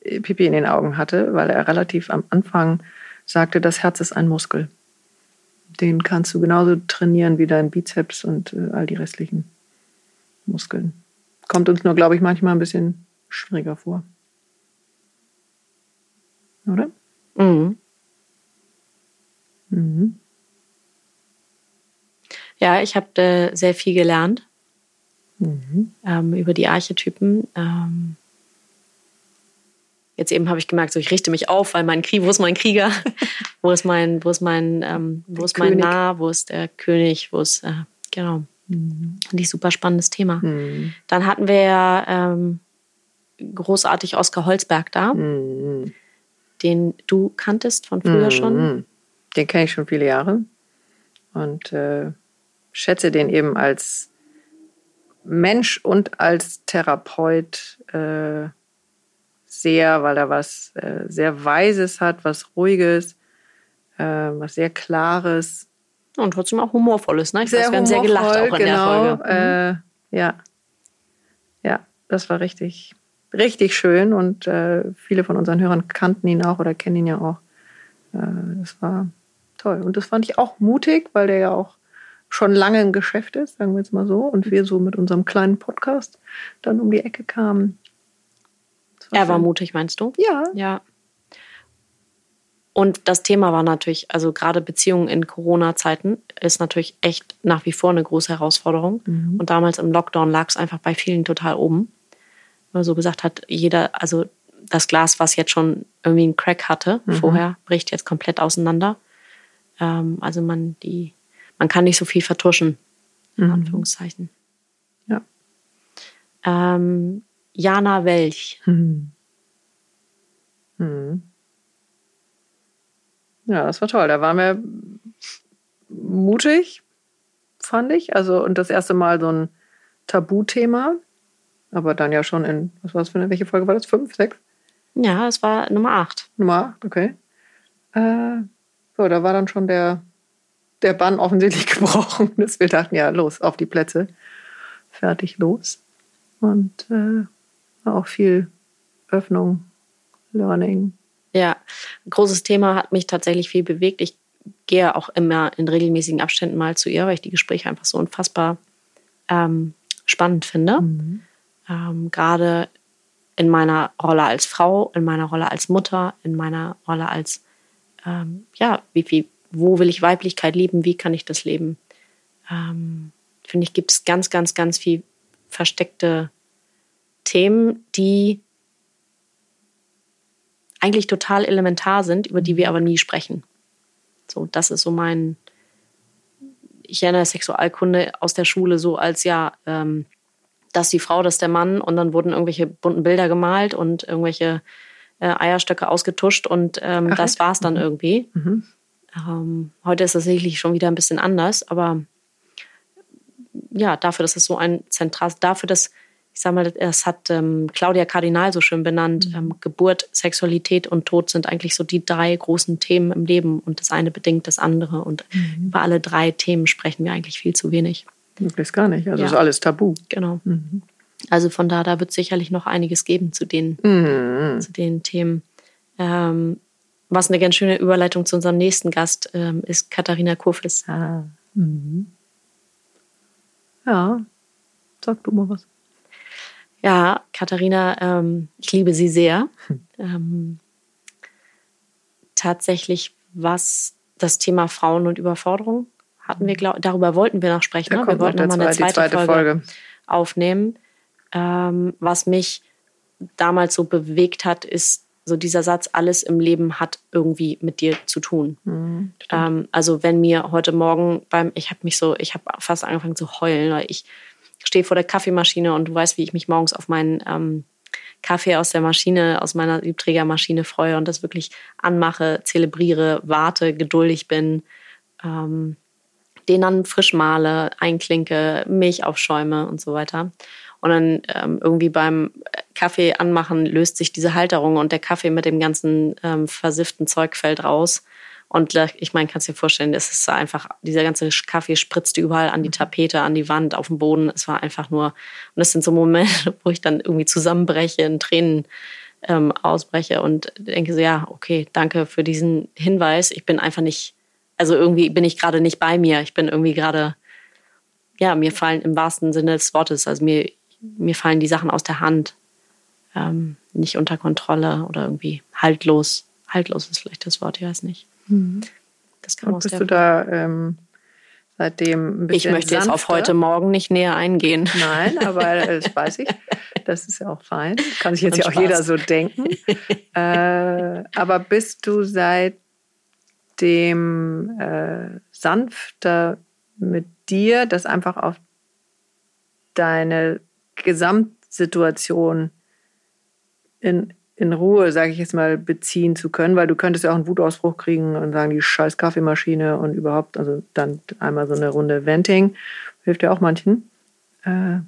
Pipi in den Augen hatte, weil er relativ am Anfang sagte, das Herz ist ein Muskel. Den kannst du genauso trainieren wie dein Bizeps und äh, all die restlichen Muskeln. Kommt uns nur, glaube ich, manchmal ein bisschen schwieriger vor. Oder? Mhm. Mhm. Ja, ich habe äh, sehr viel gelernt mhm. ähm, über die Archetypen. Ähm, Jetzt eben habe ich gemerkt, so ich richte mich auf, weil mein Krieg, wo ist mein Krieger? wo ist mein, wo ist mein, ähm, wo ist mein Nah? Wo ist der König? Wo ist, äh, genau. Mhm. Fand ich super spannendes Thema. Mhm. Dann hatten wir ja ähm, großartig Oskar Holzberg da, mhm. den du kanntest von früher mhm. schon. Den kenne ich schon viele Jahre und äh, schätze den eben als Mensch und als Therapeut äh, sehr, weil er was äh, sehr Weises hat, was Ruhiges, äh, was sehr Klares. Und trotzdem auch Humorvolles, ne? Ich sehr weiß, wir haben sehr gelacht auch in genau, der Folge. Äh, mhm. ja. Ja, das war richtig, richtig schön und äh, viele von unseren Hörern kannten ihn auch oder kennen ihn ja auch. Äh, das war toll. Und das fand ich auch mutig, weil der ja auch schon lange im Geschäft ist, sagen wir jetzt mal so. Und wir so mit unserem kleinen Podcast dann um die Ecke kamen. War er schön. war mutig, meinst du? Ja. Ja. Und das Thema war natürlich, also gerade Beziehungen in Corona-Zeiten ist natürlich echt nach wie vor eine große Herausforderung. Mhm. Und damals im Lockdown lag es einfach bei vielen total oben. Weil so gesagt hat, jeder, also das Glas, was jetzt schon irgendwie einen Crack hatte, mhm. vorher, bricht jetzt komplett auseinander. Ähm, also man, die, man kann nicht so viel vertuschen, in mhm. Anführungszeichen. Ja. Ähm, Jana Welch. Mhm. Mhm. Ja, das war toll. Da waren wir mutig, fand ich. Also, und das erste Mal so ein Tabuthema. Aber dann ja schon in, was war das für eine, welche Folge war das? Fünf, sechs? Ja, das war Nummer acht. Nummer acht, okay. Äh, so, da war dann schon der, der Bann offensichtlich gebrochen, dass wir dachten, ja, los, auf die Plätze. Fertig, los. Und äh, auch viel Öffnung, Learning, ja, ein großes Thema hat mich tatsächlich viel bewegt. Ich gehe auch immer in regelmäßigen Abständen mal zu ihr, weil ich die Gespräche einfach so unfassbar ähm, spannend finde. Mhm. Ähm, Gerade in meiner Rolle als Frau, in meiner Rolle als Mutter, in meiner Rolle als, ähm, ja, wie viel, wo will ich Weiblichkeit leben, wie kann ich das leben? Ähm, finde ich, gibt es ganz, ganz, ganz viel versteckte Themen, die eigentlich total elementar sind, über die wir aber nie sprechen. So, das ist so mein, ich erinnere Sexualkunde aus der Schule so als ja, ähm, das ist die Frau, das ist der Mann und dann wurden irgendwelche bunten Bilder gemalt und irgendwelche äh, Eierstöcke ausgetuscht und ähm, das war es dann mhm. irgendwie. Mhm. Ähm, heute ist das sicherlich schon wieder ein bisschen anders, aber ja, dafür, dass es so ein zentrales, dafür, dass ich sage mal, das hat ähm, Claudia Kardinal so schön benannt. Mhm. Ähm, Geburt, Sexualität und Tod sind eigentlich so die drei großen Themen im Leben und das eine bedingt das andere. Und mhm. über alle drei Themen sprechen wir eigentlich viel zu wenig. Möglichst gar nicht. Also ja. ist alles tabu. Genau. Mhm. Also von da, da wird es sicherlich noch einiges geben zu den, mhm. zu den Themen. Ähm, was eine ganz schöne Überleitung zu unserem nächsten Gast ähm, ist Katharina Kurfis. Ah. Mhm. Ja, sag du mal was. Ja, Katharina, ähm, ich liebe sie sehr. Hm. Ähm, tatsächlich, was das Thema Frauen und Überforderung hatten wir, glaub, darüber wollten wir noch sprechen. Ne? Wir wollten nochmal eine zweite, zweite Folge, Folge, aufnehmen. Ähm, was mich damals so bewegt hat, ist so dieser Satz, alles im Leben hat irgendwie mit dir zu tun. Mhm, ähm, also wenn mir heute Morgen beim, ich habe mich so, ich habe fast angefangen zu heulen, weil ich stehe vor der Kaffeemaschine und du weißt, wie ich mich morgens auf meinen ähm, Kaffee aus der Maschine, aus meiner Siebträgermaschine freue und das wirklich anmache, zelebriere, warte, geduldig bin, ähm, den dann frisch male, einklinke, Milch aufschäume und so weiter. Und dann ähm, irgendwie beim Kaffee anmachen löst sich diese Halterung und der Kaffee mit dem ganzen ähm, versifften Zeug fällt raus. Und ich meine, kannst dir vorstellen, es ist einfach, dieser ganze Kaffee spritzte überall an die Tapete, an die Wand, auf den Boden. Es war einfach nur, und das sind so Momente, wo ich dann irgendwie zusammenbreche, in Tränen ähm, ausbreche und denke so, ja, okay, danke für diesen Hinweis. Ich bin einfach nicht, also irgendwie bin ich gerade nicht bei mir. Ich bin irgendwie gerade, ja, mir fallen im wahrsten Sinne des Wortes, also mir, mir fallen die Sachen aus der Hand. Ähm, nicht unter Kontrolle oder irgendwie haltlos. Haltlos ist vielleicht das Wort, ich weiß nicht. Mhm. Das kann Und bist du da ähm, seitdem ein bisschen Ich möchte sanfter? jetzt auf heute Morgen nicht näher eingehen. Nein, aber das weiß ich. Das ist ja auch fein. Kann sich jetzt ja auch jeder so denken. äh, aber bist du seitdem äh, sanfter mit dir, das einfach auf deine Gesamtsituation in, in Ruhe, sage ich jetzt mal, beziehen zu können, weil du könntest ja auch einen Wutausbruch kriegen und sagen, die scheiß Kaffeemaschine und überhaupt, also dann einmal so eine Runde Venting, hilft ja auch manchen. Äh,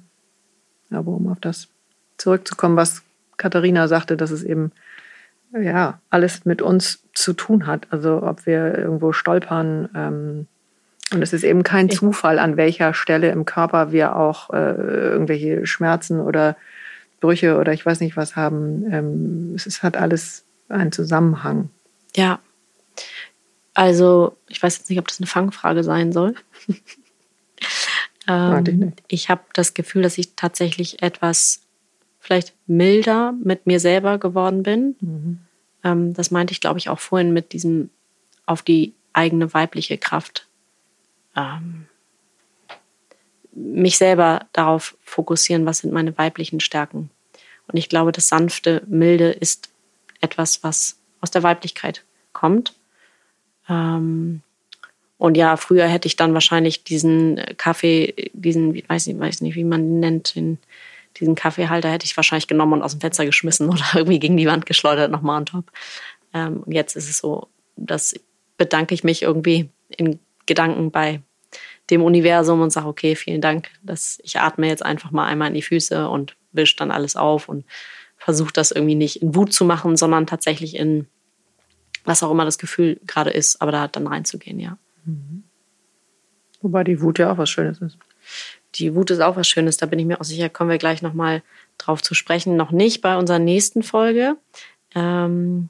aber um auf das zurückzukommen, was Katharina sagte, dass es eben ja alles mit uns zu tun hat. Also ob wir irgendwo stolpern ähm, und es ist eben kein Zufall, an welcher Stelle im Körper wir auch äh, irgendwelche Schmerzen oder Brüche oder ich weiß nicht was haben. Ähm, es hat alles einen Zusammenhang. Ja. Also, ich weiß jetzt nicht, ob das eine Fangfrage sein soll. ähm, ich habe das Gefühl, dass ich tatsächlich etwas vielleicht milder mit mir selber geworden bin. Mhm. Ähm, das meinte ich, glaube ich, auch vorhin mit diesem auf die eigene weibliche Kraft. Ähm, mich selber darauf fokussieren, was sind meine weiblichen Stärken. Und ich glaube, das sanfte, milde ist etwas, was aus der Weiblichkeit kommt. Ähm, und ja, früher hätte ich dann wahrscheinlich diesen Kaffee, diesen, ich weiß nicht, weiß nicht, wie man ihn nennt, den, diesen Kaffeehalter hätte ich wahrscheinlich genommen und aus dem Fenster geschmissen oder irgendwie gegen die Wand geschleudert, nochmal on top. Ähm, jetzt ist es so, dass bedanke ich mich irgendwie in Gedanken bei dem Universum und sage, okay, vielen Dank, dass ich atme jetzt einfach mal einmal in die Füße und wische dann alles auf und versuche das irgendwie nicht in Wut zu machen, sondern tatsächlich in was auch immer das Gefühl gerade ist, aber da dann reinzugehen, ja. Mhm. Wobei die Wut ja auch was Schönes ist. Die Wut ist auch was Schönes, da bin ich mir auch sicher, kommen wir gleich nochmal drauf zu sprechen. Noch nicht bei unserer nächsten Folge. Ähm,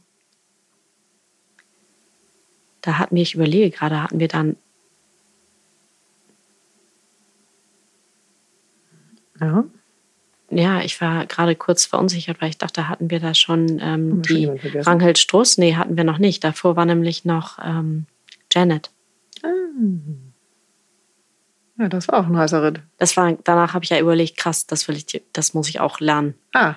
da hatten wir, ich überlege gerade, hatten wir dann. Ja. Ja, ich war gerade kurz verunsichert, weil ich dachte, hatten wir da schon ähm, die Ranghild Struss? Nee, hatten wir noch nicht. Davor war nämlich noch ähm, Janet. Ah. Ja, das war auch ein heißer Ritt. Das war, danach habe ich ja überlegt, krass, das will ich, das muss ich auch lernen. Ah.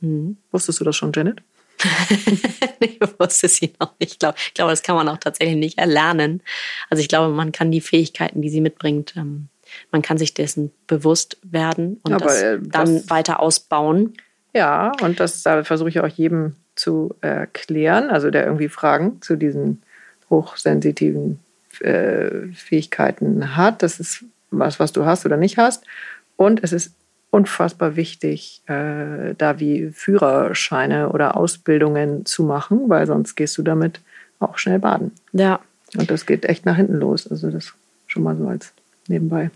Mhm. Wusstest du das schon, Janet? ich wusste sie noch nicht. Ich glaube, ich glaube, das kann man auch tatsächlich nicht erlernen. Also ich glaube, man kann die Fähigkeiten, die sie mitbringt, ähm, man kann sich dessen bewusst werden und Aber, das äh, dann das, weiter ausbauen. Ja, und das da versuche ich auch jedem zu erklären, also der irgendwie Fragen zu diesen hochsensitiven äh, Fähigkeiten hat. Das ist was, was du hast oder nicht hast. Und es ist unfassbar wichtig, äh, da wie Führerscheine oder Ausbildungen zu machen, weil sonst gehst du damit auch schnell baden. Ja. Und das geht echt nach hinten los. Also das schon mal so als nebenbei.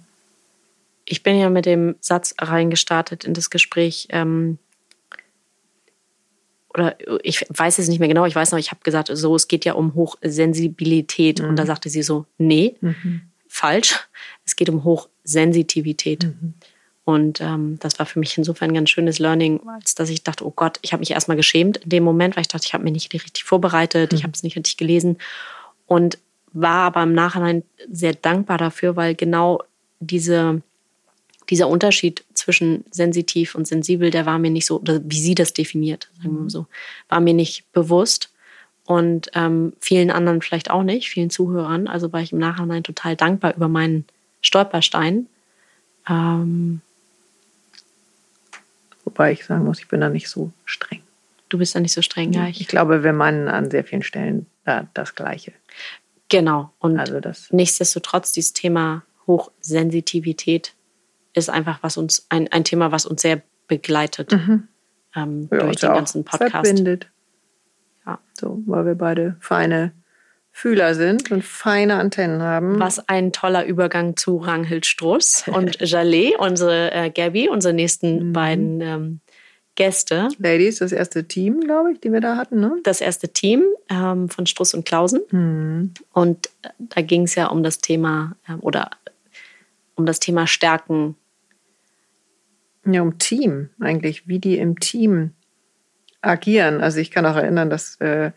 Ich bin ja mit dem Satz reingestartet in das Gespräch. Ähm, oder ich weiß es nicht mehr genau, ich weiß noch, ich habe gesagt, so, es geht ja um Hochsensibilität. Mhm. Und da mhm. sagte sie so, nee, mhm. falsch. Es geht um Hochsensitivität. Mhm. Und ähm, das war für mich insofern ein ganz schönes Learning, als dass ich dachte, oh Gott, ich habe mich erstmal geschämt in dem Moment, weil ich dachte, ich habe mich nicht richtig vorbereitet, mhm. ich habe es nicht richtig gelesen. Und war aber im Nachhinein sehr dankbar dafür, weil genau diese, dieser Unterschied zwischen sensitiv und sensibel, der war mir nicht so, oder wie sie das definiert, sagen wir mal so, war mir nicht bewusst. Und ähm, vielen anderen vielleicht auch nicht, vielen Zuhörern. Also war ich im Nachhinein total dankbar über meinen Stolperstein. Ähm, Wobei ich sagen muss, ich bin da nicht so streng. Du bist da nicht so streng, ja. Ich, ich glaube, wir meinen an sehr vielen Stellen da das Gleiche. Genau. Und also das nichtsdestotrotz, dieses Thema Hochsensitivität ist einfach was uns, ein, ein Thema, was uns sehr begleitet mhm. ähm, ja, durch den ganzen Podcast. Verbindet. Ja. So, weil wir beide feine Fühler sind und feine Antennen haben. Was ein toller Übergang zu Ranghild Struss und Jalé, unsere äh, Gabby, unsere nächsten mhm. beiden ähm, Gäste. Ladies, das erste Team, glaube ich, die wir da hatten, ne? Das erste Team ähm, von Struss und Klausen. Mhm. Und äh, da ging es ja um das Thema äh, oder um das Thema Stärken. Ja, um Team eigentlich, wie die im Team agieren. Also ich kann auch erinnern, dass äh,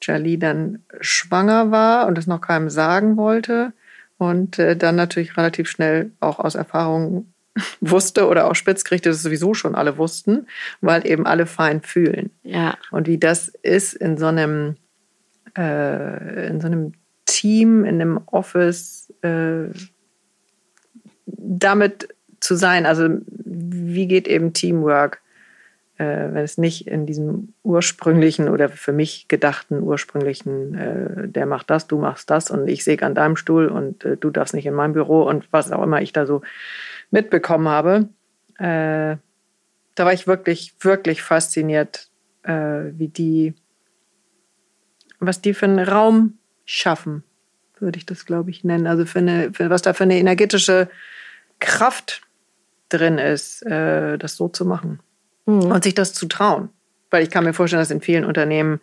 Jali dann schwanger war und es noch keinem sagen wollte und äh, dann natürlich relativ schnell auch aus Erfahrung wusste oder auch spitz kriegte, dass sowieso schon alle wussten, weil eben alle fein fühlen. Ja. Und wie das ist in so einem, äh, in so einem Team, in einem Office, äh, damit zu sein. Also wie geht eben Teamwork? äh, wenn es nicht in diesem ursprünglichen oder für mich gedachten ursprünglichen, äh, der macht das, du machst das und ich säge an deinem Stuhl und äh, du darfst nicht in meinem Büro und was auch immer ich da so mitbekommen habe. Äh, da war ich wirklich, wirklich fasziniert, äh, wie die, was die für einen Raum schaffen, würde ich das, glaube ich, nennen. Also für eine, für, was da für eine energetische Kraft drin ist, äh, das so zu machen mhm. und sich das zu trauen. Weil ich kann mir vorstellen, dass in vielen Unternehmen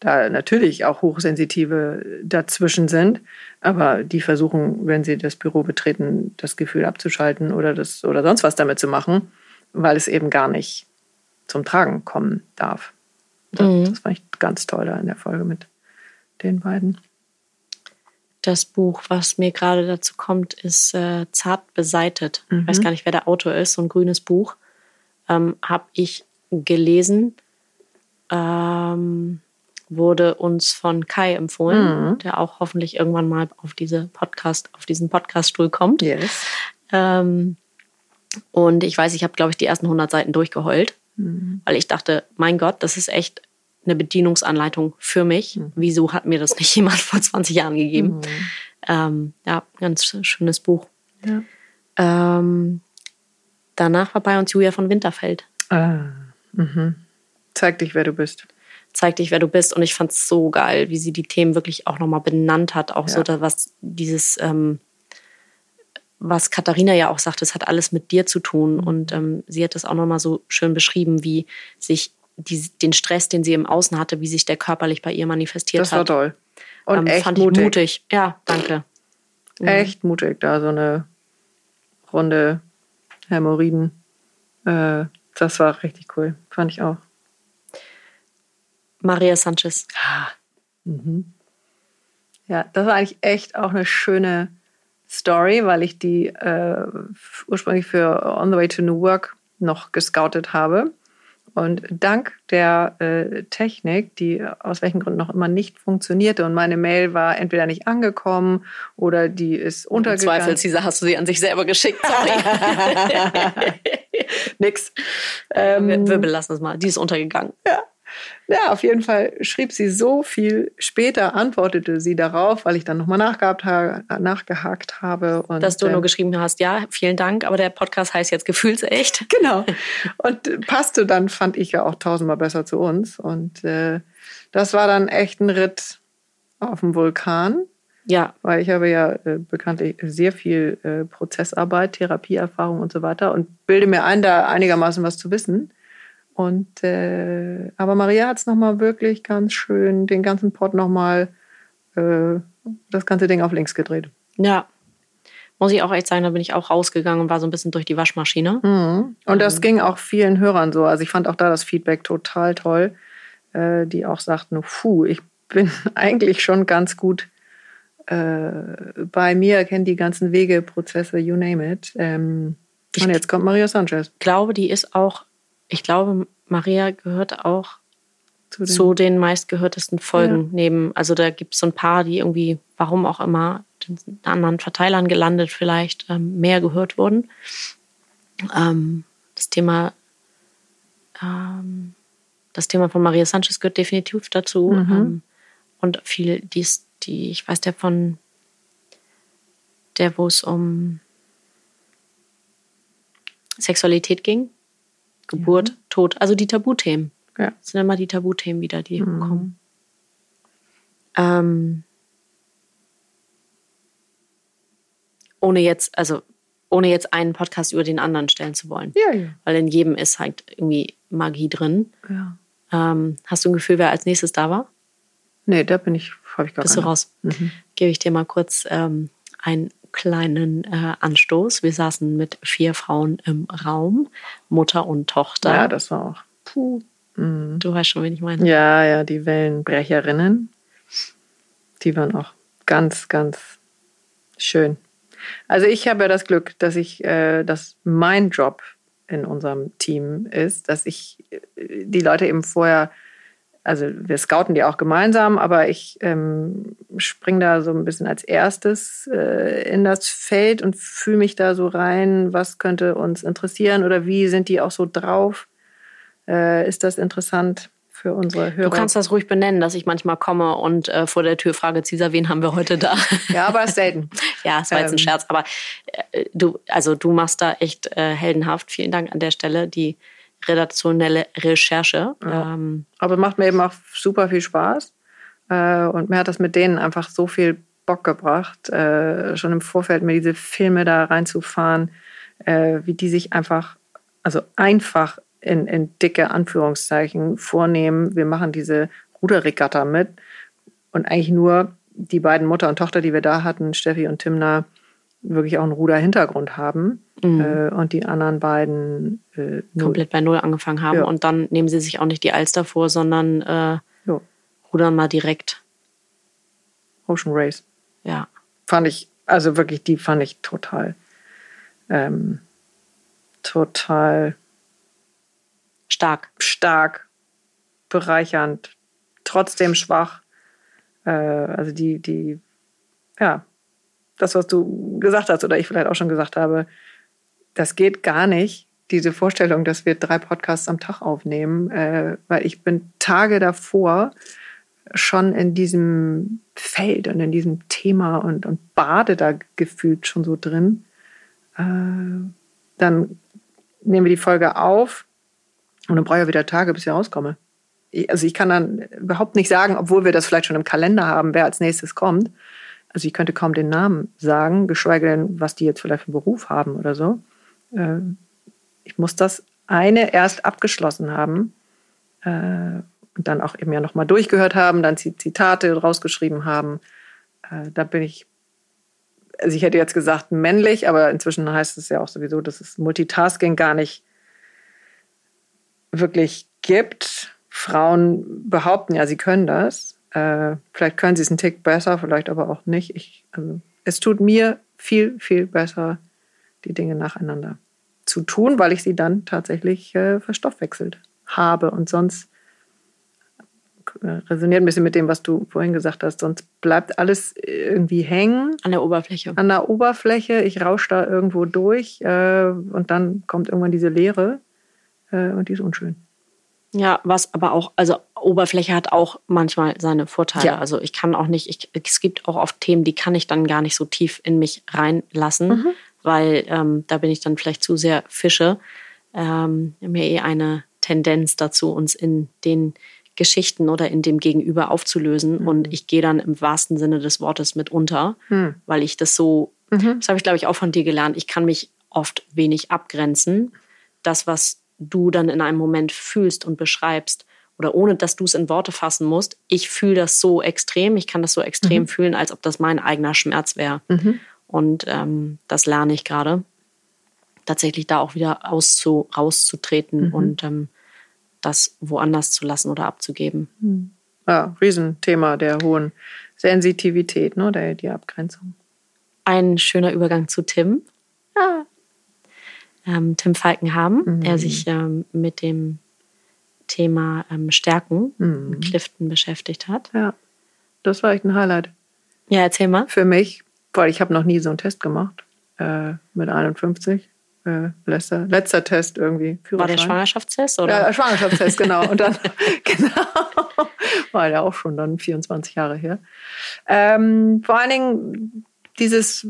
da natürlich auch Hochsensitive dazwischen sind, aber die versuchen, wenn sie das Büro betreten, das Gefühl abzuschalten oder, das, oder sonst was damit zu machen, weil es eben gar nicht zum Tragen kommen darf. Das, mhm. das fand ich ganz toll da in der Folge mit den beiden. Das Buch, was mir gerade dazu kommt, ist äh, Zart beseitet. Mhm. Ich weiß mhm. gar nicht, wer der Autor ist, so ein grünes Buch. Ähm, Habe ich gelesen. Ähm, wurde uns von Kai empfohlen, mhm. der auch hoffentlich irgendwann mal auf diese Podcast, auf diesen Podcaststuhl kommt. Yes. Ähm, und ich weiß, ich habe, glaube ich, die ersten 100 Seiten durchgeheult, mhm. weil ich dachte, mein Gott, das ist echt eine Bedienungsanleitung für mich. Mhm. Wieso hat mir das nicht jemand vor 20 Jahren gegeben? Mhm. Ähm, ja, ganz schönes Buch. Ja. Ähm, danach war bei uns Julia von Winterfeld. Ah, mhm. Zeig dich, wer du bist zeig dich, wer du bist. Und ich fand es so geil, wie sie die Themen wirklich auch nochmal benannt hat. Auch ja. so, dass, was dieses, ähm, was Katharina ja auch sagt, es hat alles mit dir zu tun. Mhm. Und ähm, sie hat das auch nochmal so schön beschrieben, wie sich die, den Stress, den sie im Außen hatte, wie sich der körperlich bei ihr manifestiert hat. Das war toll. Und ähm, echt fand mutig. ich mutig. Ja, danke. Mhm. Echt mutig, da so eine runde Hämorrhoiden. Äh, das war richtig cool. Fand ich auch. Maria Sanchez. Ah. Mhm. Ja, das war eigentlich echt auch eine schöne Story, weil ich die äh, ursprünglich für On the Way to New Work noch gescoutet habe. Und dank der äh, Technik, die aus welchen Gründen noch immer nicht funktionierte und meine Mail war entweder nicht angekommen oder die ist untergegangen. Zweifelsweise hast du sie an sich selber geschickt, sorry. Nix. Ähm, wir, wir belassen es mal. Die ist untergegangen. Ja. Ja, auf jeden Fall schrieb sie so viel. Später antwortete sie darauf, weil ich dann nochmal nachgehakt habe. Und, Dass du nur ähm, geschrieben hast, ja, vielen Dank, aber der Podcast heißt jetzt Gefühlsecht. Genau. Und passte dann, fand ich ja auch tausendmal besser zu uns. Und äh, das war dann echt ein Ritt auf dem Vulkan. Ja. Weil ich habe ja äh, bekanntlich sehr viel äh, Prozessarbeit, Therapieerfahrung und so weiter und bilde mir ein, da einigermaßen was zu wissen. Und äh, aber Maria hat es nochmal wirklich ganz schön, den ganzen Pott nochmal äh, das ganze Ding auf links gedreht. Ja. Muss ich auch echt sagen, da bin ich auch rausgegangen und war so ein bisschen durch die Waschmaschine. Mhm. Und das ähm. ging auch vielen Hörern so. Also ich fand auch da das Feedback total toll, äh, die auch sagten, puh, ich bin eigentlich schon ganz gut äh, bei mir, kenne die ganzen Wege, Prozesse, you name it. Ähm, und jetzt kommt Maria Sanchez. Ich glaube, die ist auch ich glaube, Maria gehört auch zu den, zu den meistgehörtesten Folgen ja. neben. Also da gibt es so ein paar, die irgendwie, warum auch immer, in anderen Verteilern gelandet vielleicht, ähm, mehr gehört wurden. Ähm, das Thema ähm, das Thema von Maria Sanchez gehört definitiv dazu. Mhm. Ähm, und viel, die die, ich weiß, der von der, wo es um Sexualität ging. Geburt, ja. Tod, also die Tabuthemen. Ja. Das sind immer die Tabuthemen wieder, die mhm. kommen. Ähm, ohne jetzt, also ohne jetzt einen Podcast über den anderen stellen zu wollen. Ja, ja. Weil in jedem ist halt irgendwie Magie drin. Ja. Ähm, hast du ein Gefühl, wer als nächstes da war? Nee, da bin ich, habe ich gar Bist du raus? Mhm. Gebe ich dir mal kurz ähm, ein kleinen äh, Anstoß. Wir saßen mit vier Frauen im Raum, Mutter und Tochter. Ja, das war auch. Puh. Mhm. Du weißt schon, wen ich meine. Ja, ja, die Wellenbrecherinnen. Die waren auch ganz, ganz schön. Also ich habe ja das Glück, dass ich, äh, dass mein Job in unserem Team ist, dass ich äh, die Leute eben vorher also wir scouten die auch gemeinsam, aber ich ähm, springe da so ein bisschen als erstes äh, in das Feld und fühle mich da so rein, was könnte uns interessieren oder wie sind die auch so drauf? Äh, ist das interessant für unsere Hörer? Du kannst das ruhig benennen, dass ich manchmal komme und äh, vor der Tür frage, Cesar, wen haben wir heute da? Ja, aber selten. ja, es war jetzt ein ähm. Scherz, aber äh, du, also du machst da echt äh, heldenhaft. Vielen Dank an der Stelle. Die redaktionelle Recherche. Ja. Ähm, Aber macht mir eben auch super viel Spaß. Äh, und mir hat das mit denen einfach so viel Bock gebracht, äh, schon im Vorfeld mir diese Filme da reinzufahren, äh, wie die sich einfach, also einfach in, in dicke Anführungszeichen vornehmen. Wir machen diese Ruderregatta mit und eigentlich nur die beiden Mutter und Tochter, die wir da hatten, Steffi und Timna, wirklich auch einen Ruder-Hintergrund haben mhm. äh, und die anderen beiden äh, komplett bei Null angefangen haben. Ja. Und dann nehmen sie sich auch nicht die Alster vor, sondern äh, ja. rudern mal direkt. Ocean Race. Ja. Fand ich, also wirklich, die fand ich total, ähm, total stark. Stark, bereichernd, trotzdem schwach. Äh, also die, die, ja, das, was du gesagt hast oder ich vielleicht auch schon gesagt habe, das geht gar nicht, diese Vorstellung, dass wir drei Podcasts am Tag aufnehmen, äh, weil ich bin Tage davor schon in diesem Feld und in diesem Thema und, und bade da gefühlt schon so drin. Äh, dann nehmen wir die Folge auf und dann brauche ich ja wieder Tage, bis ich rauskomme. Also ich kann dann überhaupt nicht sagen, obwohl wir das vielleicht schon im Kalender haben, wer als nächstes kommt. Also ich könnte kaum den Namen sagen, geschweige denn, was die jetzt vielleicht für einen Beruf haben oder so. Äh, ich muss das eine erst abgeschlossen haben äh, und dann auch eben ja nochmal durchgehört haben, dann Zitate rausgeschrieben haben. Äh, da bin ich, also ich hätte jetzt gesagt männlich, aber inzwischen heißt es ja auch sowieso, dass es Multitasking gar nicht wirklich gibt. Frauen behaupten ja, sie können das. Äh, vielleicht können sie es einen Tick besser, vielleicht aber auch nicht. Ich, also, es tut mir viel, viel besser, die Dinge nacheinander zu tun, weil ich sie dann tatsächlich äh, verstoffwechselt habe. Und sonst äh, resoniert ein bisschen mit dem, was du vorhin gesagt hast. Sonst bleibt alles irgendwie hängen. An der Oberfläche. An der Oberfläche. Ich rausche da irgendwo durch äh, und dann kommt irgendwann diese Leere äh, und die ist unschön. Ja, was aber auch, also Oberfläche hat auch manchmal seine Vorteile. Ja. Also ich kann auch nicht, ich, es gibt auch oft Themen, die kann ich dann gar nicht so tief in mich reinlassen, mhm. weil ähm, da bin ich dann vielleicht zu sehr Fische. Ähm, wir haben ja eh eine Tendenz dazu, uns in den Geschichten oder in dem Gegenüber aufzulösen. Mhm. Und ich gehe dann im wahrsten Sinne des Wortes mit unter, mhm. weil ich das so, mhm. das habe ich glaube ich auch von dir gelernt, ich kann mich oft wenig abgrenzen. Das, was du dann in einem Moment fühlst und beschreibst oder ohne dass du es in Worte fassen musst, ich fühle das so extrem, ich kann das so extrem mhm. fühlen, als ob das mein eigener Schmerz wäre. Mhm. Und ähm, das lerne ich gerade, tatsächlich da auch wieder auszu, rauszutreten mhm. und ähm, das woanders zu lassen oder abzugeben. Mhm. Ja, Riesenthema der hohen Sensitivität, ne, der, die Abgrenzung. Ein schöner Übergang zu Tim. Ah, ähm, Tim Falken haben, mhm. der sich ähm, mit dem Thema ähm, Stärken mhm. Clifton beschäftigt hat. Ja, das war echt ein Highlight. Ja, erzähl mal. Für mich, weil ich habe noch nie so einen Test gemacht äh, mit 51. Äh, letzter, letzter Test irgendwie. War der Schwangerschaftstest? Oder? Ja, Schwangerschaftstest, genau. Und dann, genau, war ja auch schon dann 24 Jahre her. Ähm, vor allen Dingen dieses,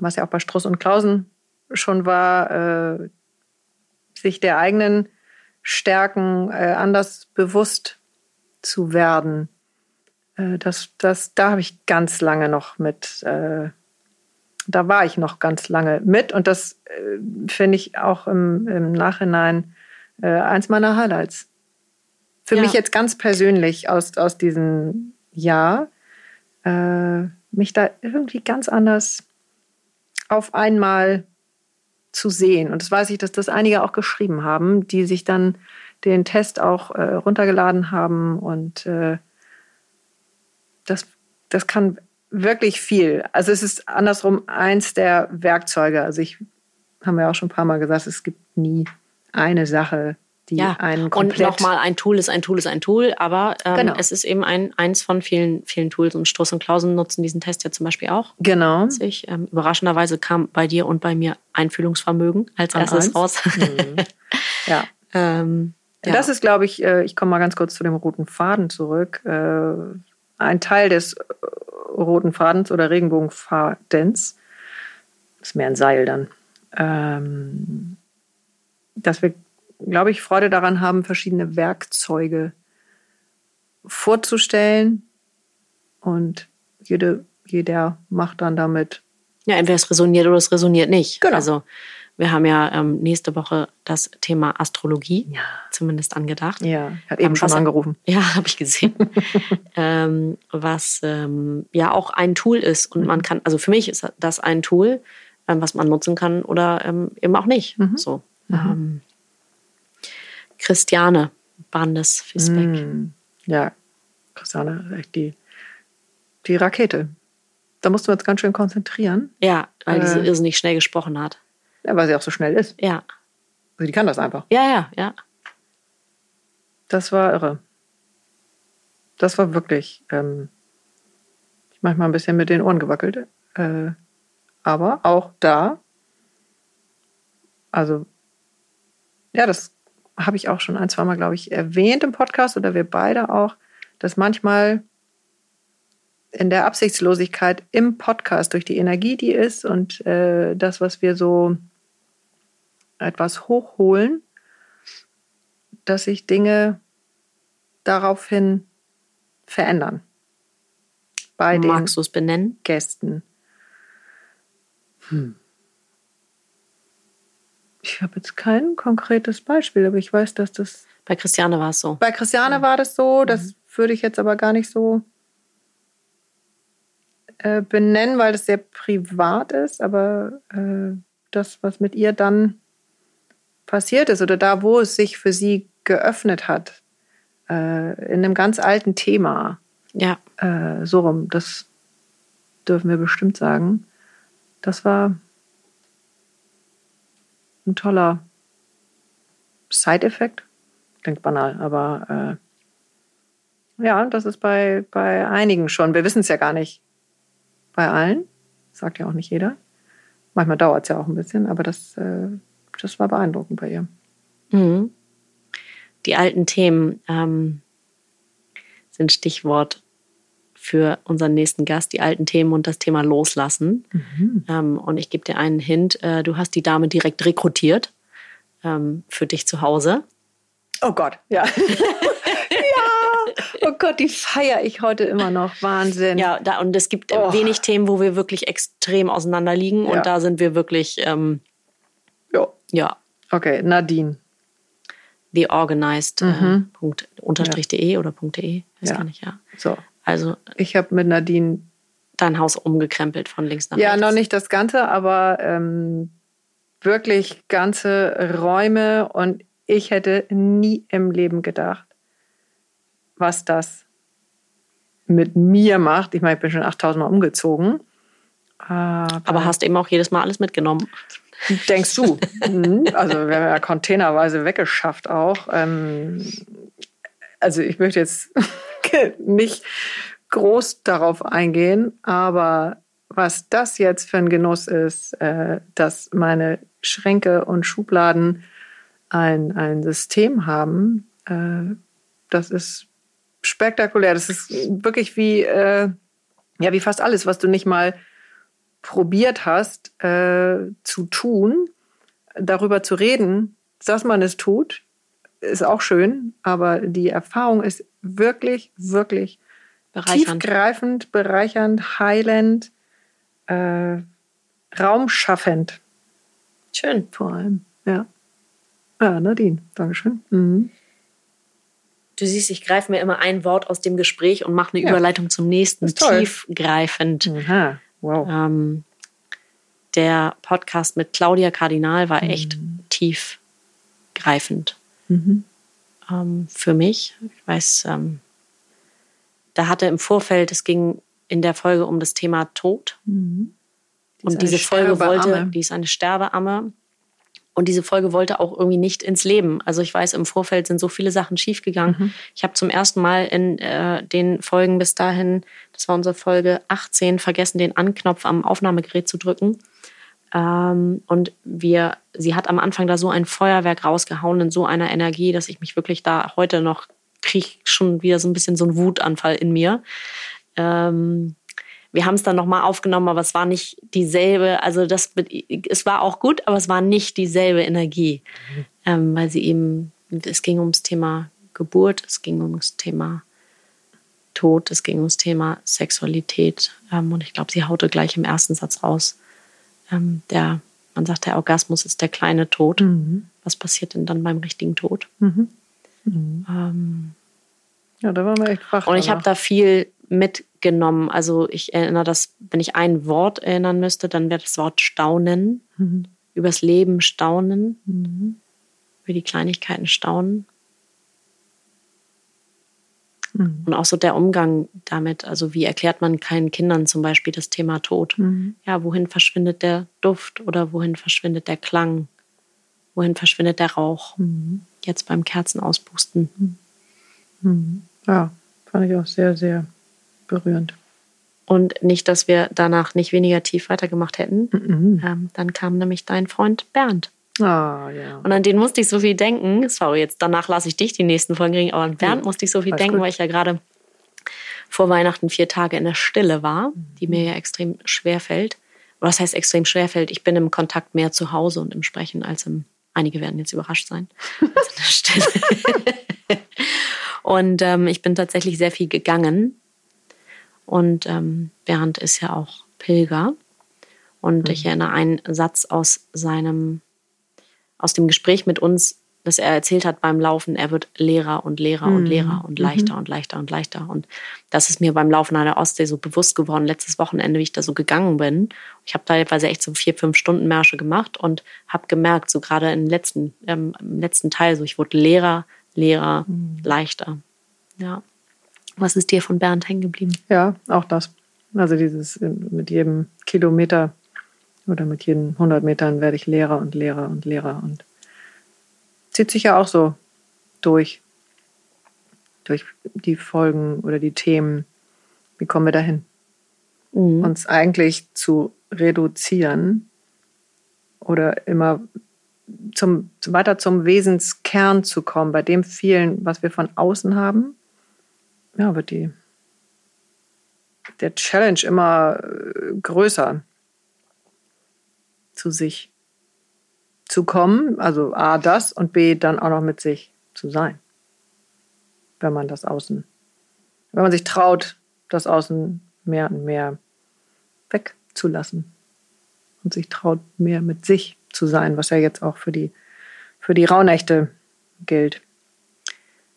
was ja auch bei Struss und Klausen schon war, äh, sich der eigenen Stärken äh, anders bewusst zu werden. Äh, das, das, da habe ich ganz lange noch mit, äh, da war ich noch ganz lange mit und das äh, finde ich auch im, im Nachhinein äh, eins meiner Highlights. Für ja. mich jetzt ganz persönlich aus, aus diesem Jahr, mich da irgendwie ganz anders auf einmal zu sehen. Und das weiß ich, dass das einige auch geschrieben haben, die sich dann den Test auch äh, runtergeladen haben. Und äh, das, das kann wirklich viel. Also es ist andersrum eins der Werkzeuge. Also ich haben wir auch schon ein paar Mal gesagt, es gibt nie eine Sache, die ja. einen komplett... Und nochmal, ein Tool ist ein Tool ist ein Tool, aber ähm, genau. es ist eben ein, eins von vielen, vielen Tools und Struss und Klausen nutzen diesen Test ja zum Beispiel auch. Genau. Ich, ähm, überraschenderweise kam bei dir und bei mir Einfühlungsvermögen als An erstes eins. raus. Mhm. ja. ähm, ja. Das ist, glaube ich, äh, ich komme mal ganz kurz zu dem roten Faden zurück. Äh, ein Teil des äh, roten Fadens oder Regenbogenfadens, ist mehr ein Seil dann, ähm, dass wir glaube ich, Freude daran haben, verschiedene Werkzeuge vorzustellen. Und jede, jeder macht dann damit. Ja, entweder es resoniert oder es resoniert nicht. Genau. Also Wir haben ja ähm, nächste Woche das Thema Astrologie Ja. zumindest angedacht. Ja, hat eben schon was- angerufen. Ja, habe ich gesehen. ähm, was ähm, ja auch ein Tool ist. Und man kann, also für mich ist das ein Tool, ähm, was man nutzen kann oder ähm, eben auch nicht. So. Ähm, Christiane Bandes Fisbeck. Mm, Ja, Christiane, echt die, die Rakete. Da mussten wir uns ganz schön konzentrieren, Ja, weil die so Äh. irrsinnig schnell gesprochen hat. ja, weil sie auch so schnell ist. Ja, Also die kann das einfach. ja, ja, ja. Das war irre. Das war wirklich. Ähm, manchmal ein bisschen mit den Ohren gewackelt. Äh, aber auch da, also, ja, das habe ich auch schon ein, zwei Mal, glaube ich, erwähnt im Podcast oder wir beide auch, dass manchmal in der Absichtslosigkeit im Podcast durch die Energie, die ist und äh, das, was wir so etwas hochholen, dass sich Dinge daraufhin verändern. Bei den Magst du es benennen? Gästen. Hm. Ich habe jetzt kein konkretes Beispiel, aber ich weiß, dass das. Bei Christiane war es so. Bei Christiane war das so, das würde ich jetzt aber gar nicht so äh, benennen, weil das sehr privat ist, aber äh, das, was mit ihr dann passiert ist oder da, wo es sich für sie geöffnet hat, äh, in einem ganz alten Thema, Ja, so rum, das dürfen wir bestimmt sagen. Das war ein toller Side-Effekt. Klingt banal, aber äh, ja, das ist bei, bei einigen schon. Wir wissen es ja gar nicht bei allen. Sagt ja auch nicht jeder. Manchmal dauert es ja auch ein bisschen, aber das, äh, das war beeindruckend bei ihr. Mhm. Die alten Themen ähm, sind Stichwort für unseren nächsten Gast, die alten Themen und das Thema Loslassen. Ähm, und ich gebe dir einen Hint, äh, du hast die Dame direkt rekrutiert ähm, für dich zu Hause. Oh Gott, ja. ja, oh Gott, die feiere ich heute immer noch. Wahnsinn. Ja, da, und es gibt äh, Oh. wenig Themen, wo wir wirklich extrem auseinander liegen. Ja. Und da sind wir wirklich, ähm, ja. ja, Okay, Nadine. theorganized. Äh, Punkt, unterstrich de oder de, weiß Ja. gar nicht, ja. So, Also ich habe mit Nadine dein Haus umgekrempelt von links nach Ja, rechts. noch nicht das Ganze, aber ähm, wirklich ganze Räume und ich hätte nie im Leben gedacht, was das mit mir macht. Ich meine, ich bin schon 8000 Mal umgezogen. Aber, Aber hast eben auch jedes Mal alles mitgenommen. denkst du? Mhm. also wir haben ja containerweise weggeschafft auch. Ähm, also ich möchte jetzt nicht groß darauf eingehen, aber was das jetzt für ein Genuss ist, äh, dass meine Schränke und Schubladen ein, ein System haben, äh, das ist spektakulär. Das ist wirklich wie, äh, ja, wie fast alles, was du nicht mal probiert hast äh, zu tun, darüber zu reden, dass man es tut, ist auch schön, aber die Erfahrung ist wirklich, wirklich Bereichernd. tiefgreifend, bereichernd, heilend, äh, raumschaffend Schön. vor allem. Ja. Ja, Nadine, Dankeschön. Mhm. Du siehst, ich greife mir immer ein Wort aus dem Gespräch und mache eine Ja. Überleitung zum nächsten. Tiefgreifend. Aha, wow. Ähm, der Podcast mit Claudia Kardinal war echt tiefgreifend Mhm. Ähm, für mich. Ich weiß, ähm, da hatte im Vorfeld, es ging in der Folge um das Thema Tod. Mhm. Die Und diese Folge wollte, die ist eine Sterbeamme. Und diese Folge wollte auch irgendwie nicht ins Leben. Also ich weiß, im Vorfeld sind so viele Sachen schiefgegangen. Mhm. Ich habe zum ersten Mal in äh, den Folgen bis dahin, das war unsere Folge 18, vergessen, den Anknopf am Aufnahmegerät zu drücken. Ähm, und wir, sie hat am Anfang da so ein Feuerwerk rausgehauen in so einer Energie, dass ich mich wirklich da heute noch kriege schon wieder so ein bisschen so ein Wutanfall in mir. Ähm, wir haben es dann nochmal aufgenommen, aber es war nicht dieselbe, also das, es war auch gut, aber es war nicht dieselbe Energie, ähm, weil sie eben, es ging ums Thema Geburt, es ging ums Thema Tod, es ging ums Thema Sexualität. Ähm, und ich glaube, sie haute gleich im ersten Satz raus, ähm, der Man sagt, der Orgasmus ist der kleine Tod. Mhm. Was passiert denn dann beim richtigen Tod? Mhm. Mhm. Ähm, Ja, da waren wir echt wach. und ich habe da viel mitgenommen. Also ich erinnere das, wenn ich ein Wort erinnern müsste, dann wäre das Wort Staunen. Mhm. Übers Leben staunen, Mhm. über die Kleinigkeiten staunen. Mhm. Und auch so der Umgang damit. Also wie erklärt man keinen Kindern zum Beispiel das Thema Tod? Mhm. Ja, wohin verschwindet der Duft oder wohin verschwindet der Klang? Wohin verschwindet der Rauch? Mhm. Jetzt beim Kerzenauspusten. Mhm. Ja, fand ich auch sehr, sehr berührend. Und nicht, dass wir danach nicht weniger tief weitergemacht hätten. Mhm. Ähm, dann kam nämlich dein Freund Bernd. Ah, ja. Und an den musste ich so viel denken. Sorry, jetzt danach lasse ich dich die nächsten Folgen kriegen, aber an Bernd musste ich so viel alles denken, gut. weil ich ja gerade vor Weihnachten vier Tage in der Stille war, die mir ja extrem schwer fällt. Was heißt extrem schwer fällt? Ich bin im Kontakt mehr zu Hause und im Sprechen als im. Einige werden jetzt überrascht sein. Als in der Stille. und ähm, ich bin tatsächlich sehr viel gegangen. Und ähm, Bernd ist ja auch Pilger. Und ich erinnere einen Satz aus seinem aus dem Gespräch mit uns, dass er erzählt hat beim Laufen, er wird Lehrer und Lehrer und Lehrer und leichter und leichter und leichter. Und das ist mir beim Laufen an der Ostsee so bewusst geworden, letztes Wochenende, wie ich da so gegangen bin. Ich habe teilweise echt so vier, fünf Stunden Märsche gemacht und habe gemerkt, so gerade im letzten, ähm, im letzten Teil, so ich wurde Lehrer, Lehrer, leichter. Ja. Was ist dir von Bernd hängen geblieben? Ja, auch das. Also dieses mit jedem Kilometer oder mit jeden 100 Metern werde ich Lehrer und Lehrer und Lehrer und zieht sich ja auch so durch durch die Folgen oder die Themen. Wie kommen wir dahin? Mhm. Uns eigentlich zu reduzieren oder immer zum, weiter zum Wesenskern zu kommen, bei dem vielen, was wir von außen haben, ja, wird die der Challenge immer äh, größer zu sich zu kommen. Also A, das und B, dann auch noch mit sich zu sein. Wenn man das Außen, wenn man sich traut, das Außen mehr und mehr wegzulassen und sich traut, mehr mit sich zu sein, was ja jetzt auch für die, für die Rauhnächte gilt.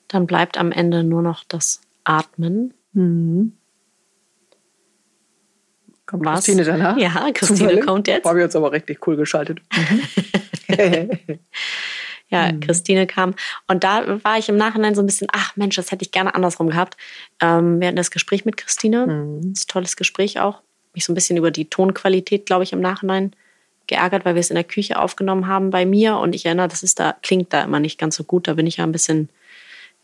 Dann bleibt am Ende nur noch das Atmen. Mhm. Kommt Was? Christine danach? Ja, Christine kommt jetzt. Habe ich jetzt aber richtig cool geschaltet. Mhm. Ja, Christine kam. Und da war ich im Nachhinein so ein bisschen, ach Mensch, das hätte ich gerne andersrum gehabt. Ähm, wir hatten das Gespräch mit Christine. Mhm. Das ist ein tolles Gespräch auch. Mich so ein bisschen über die Tonqualität, glaube ich, im Nachhinein geärgert, weil wir es in der Küche aufgenommen haben bei mir. Und ich erinnere, das ist da, klingt da immer nicht ganz so gut. Da bin ich ja ein bisschen,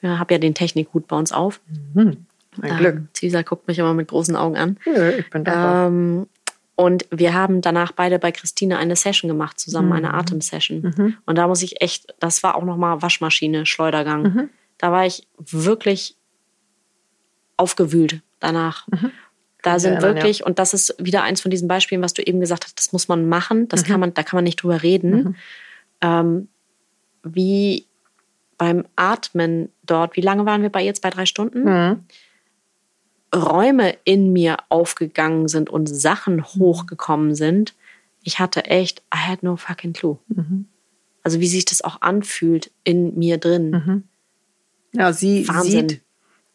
ja, habe ja den Technikhut bei uns auf. Mhm. Ein Glück. Ähm, Cesar guckt mich immer mit großen Augen an. Nö, ich bin dankbar. Ähm, und wir haben danach beide bei Christine eine Session gemacht, zusammen eine Atemsession. Und da muss ich echt, das war auch nochmal Waschmaschine, Schleudergang. Da war ich wirklich aufgewühlt danach. Da sind erinnern, wirklich, und das ist wieder eins von diesen Beispielen, was du eben gesagt hast, das muss man machen, das kann man, da kann man nicht drüber reden. Ähm, wie beim Atmen dort, wie lange waren wir bei jetzt? Bei drei Stunden? Mhm. Räume in mir aufgegangen sind und Sachen hochgekommen sind, ich hatte echt, I had no fucking clue. Also wie sich das auch anfühlt in mir drin. Ja, sie Wahnsinn. sieht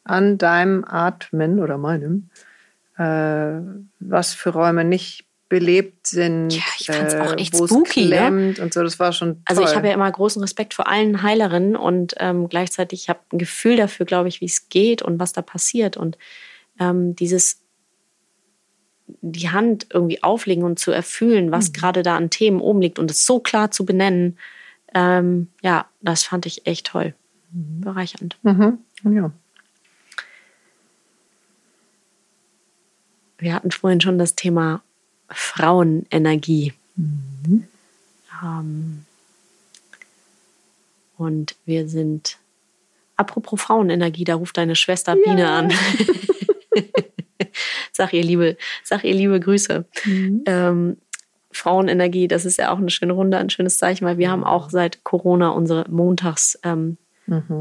an deinem Atmen oder meinem, äh, was für Räume nicht belebt sind, Ja, ich fand's auch echt wo es spooky, ne? und so. Das war schon toll. Also ich habe ja immer großen Respekt vor allen Heilerinnen und ähm, gleichzeitig habe ein Gefühl dafür, glaube ich, wie es geht und was da passiert. Und ähm, dieses die Hand irgendwie auflegen und zu erfühlen, was gerade da an Themen oben liegt und es so klar zu benennen, ähm, ja, das fand ich echt toll. Bereichernd. Mhm. Ja. Wir hatten vorhin schon das Thema Frauenenergie. Ähm, und wir sind, apropos Frauenenergie, da ruft deine Schwester Biene an. sag ihr liebe, sag ihr liebe Grüße. Ähm, Frauenenergie, das ist ja auch eine schöne Runde, ein schönes Zeichen, weil wir haben auch seit Corona unsere Montags ähm,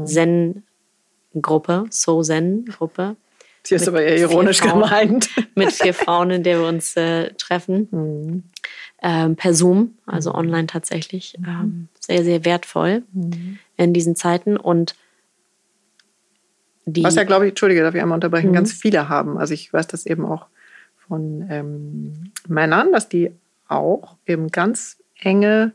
Zen-Gruppe, So Zen-Gruppe. Sie ist aber eher ironisch Frauen, gemeint. Mit vier Frauen, in der wir uns äh, treffen. Mhm. Ähm, per Zoom, also mhm. online tatsächlich. Ähm, sehr, sehr wertvoll mhm. in diesen Zeiten. Und die Was ja, glaube ich, Entschuldige, darf ich einmal unterbrechen, mhm. ganz viele haben. Also ich weiß das eben auch von ähm, Männern, dass die auch eben ganz enge,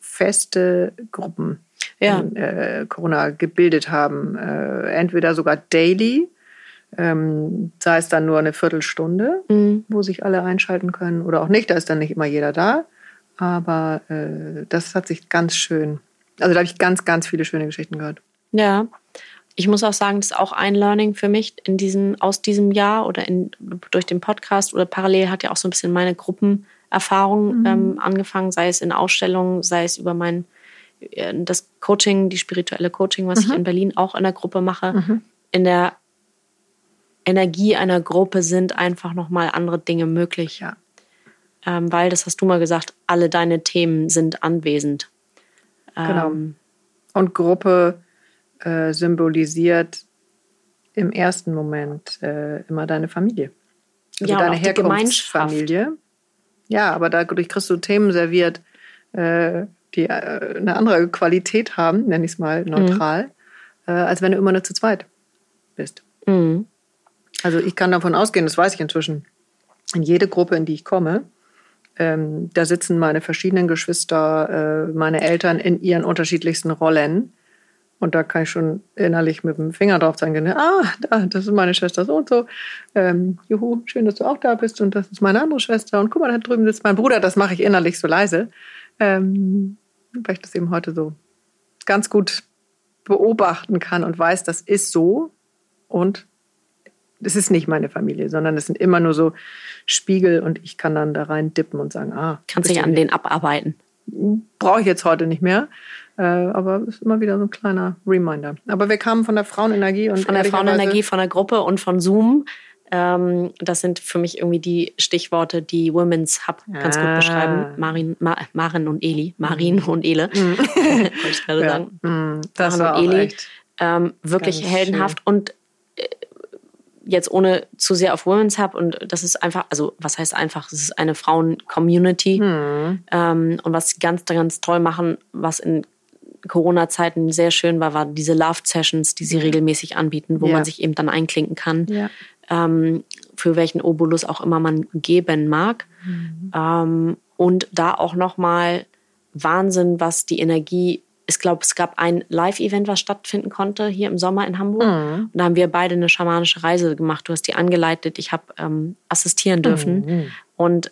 feste Gruppen ja. in äh, Corona gebildet haben. Äh, entweder sogar daily, ähm, sei es dann nur eine Viertelstunde, mhm. wo sich alle einschalten können, oder auch nicht, da ist dann nicht immer jeder da. Aber äh, das hat sich ganz schön, also da habe ich ganz, ganz viele schöne Geschichten gehört. Ja, ich muss auch sagen, das ist auch ein Learning für mich in diesem, aus diesem Jahr oder in, durch den Podcast oder parallel hat ja auch so ein bisschen meine Gruppenerfahrung mhm. ähm, angefangen, sei es in Ausstellungen, sei es über mein äh, das Coaching, die spirituelle Coaching, was mhm. ich in Berlin auch in der Gruppe mache. Mhm. In der Energie einer Gruppe sind einfach nochmal andere Dinge möglich. Ja. Ähm, weil, das hast du mal gesagt, alle deine Themen sind anwesend. Genau. Ähm, Und Gruppe äh, symbolisiert im ersten Moment äh, immer deine Familie. Also ja, deine Herkunftsfamilie. Ja, aber dadurch kriegst du Themen serviert, äh, die äh, eine andere Qualität haben, nenne ich es mal neutral, mhm. als wenn du immer nur zu zweit bist. Mhm. Also ich kann davon ausgehen, das weiß ich inzwischen, in jede Gruppe, in die ich komme, ähm, da sitzen meine verschiedenen Geschwister, äh, meine Eltern in ihren unterschiedlichsten Rollen. Und da kann ich schon innerlich mit dem Finger drauf zeigen, ah, da, das ist meine Schwester so und so. Ähm, juhu, schön, dass du auch da bist und das ist meine andere Schwester. Und guck mal, da drüben sitzt mein Bruder, das mache ich innerlich so leise. Ähm, weil ich das eben heute so ganz gut beobachten kann und weiß, das ist so. Und es ist nicht meine Familie, sondern es sind immer nur so Spiegel und ich kann dann da rein dippen und sagen, ah. Kannst dich an den abarbeiten. Brauche ich jetzt heute nicht mehr. Äh, aber es ist immer wieder so ein kleiner Reminder. Aber wir kamen von der Frauenenergie und von der Frauenenergie, von der Gruppe und von Zoom. Ähm, das sind für mich irgendwie die Stichworte, die Women's Hub ganz ah. gut beschreiben. Marin, Ma, Marin und Eli. Marin mhm. und Ele. Mhm. Wollte ich gerade ja. sagen. Mhm. Das Marin und Eli. Ähm, wirklich heldenhaft schön. und äh, jetzt ohne zu sehr auf Women's Hub und das ist einfach, also was heißt einfach, es ist eine Frauen-Community mhm. ähm, und was sie ganz, ganz toll machen, was in Corona-Zeiten sehr schön war, war diese Love-Sessions, die sie regelmäßig anbieten, wo ja. man sich eben dann einklinken kann, ja. ähm, für welchen Obolus auch immer man geben mag. Mhm. Ähm, und da auch nochmal Wahnsinn, was die Energie ich glaube, es gab ein Live-Event, was stattfinden konnte hier im Sommer in Hamburg. Mhm. Und da haben wir beide eine schamanische Reise gemacht. Du hast die angeleitet, ich habe ähm, assistieren dürfen. Mhm. Und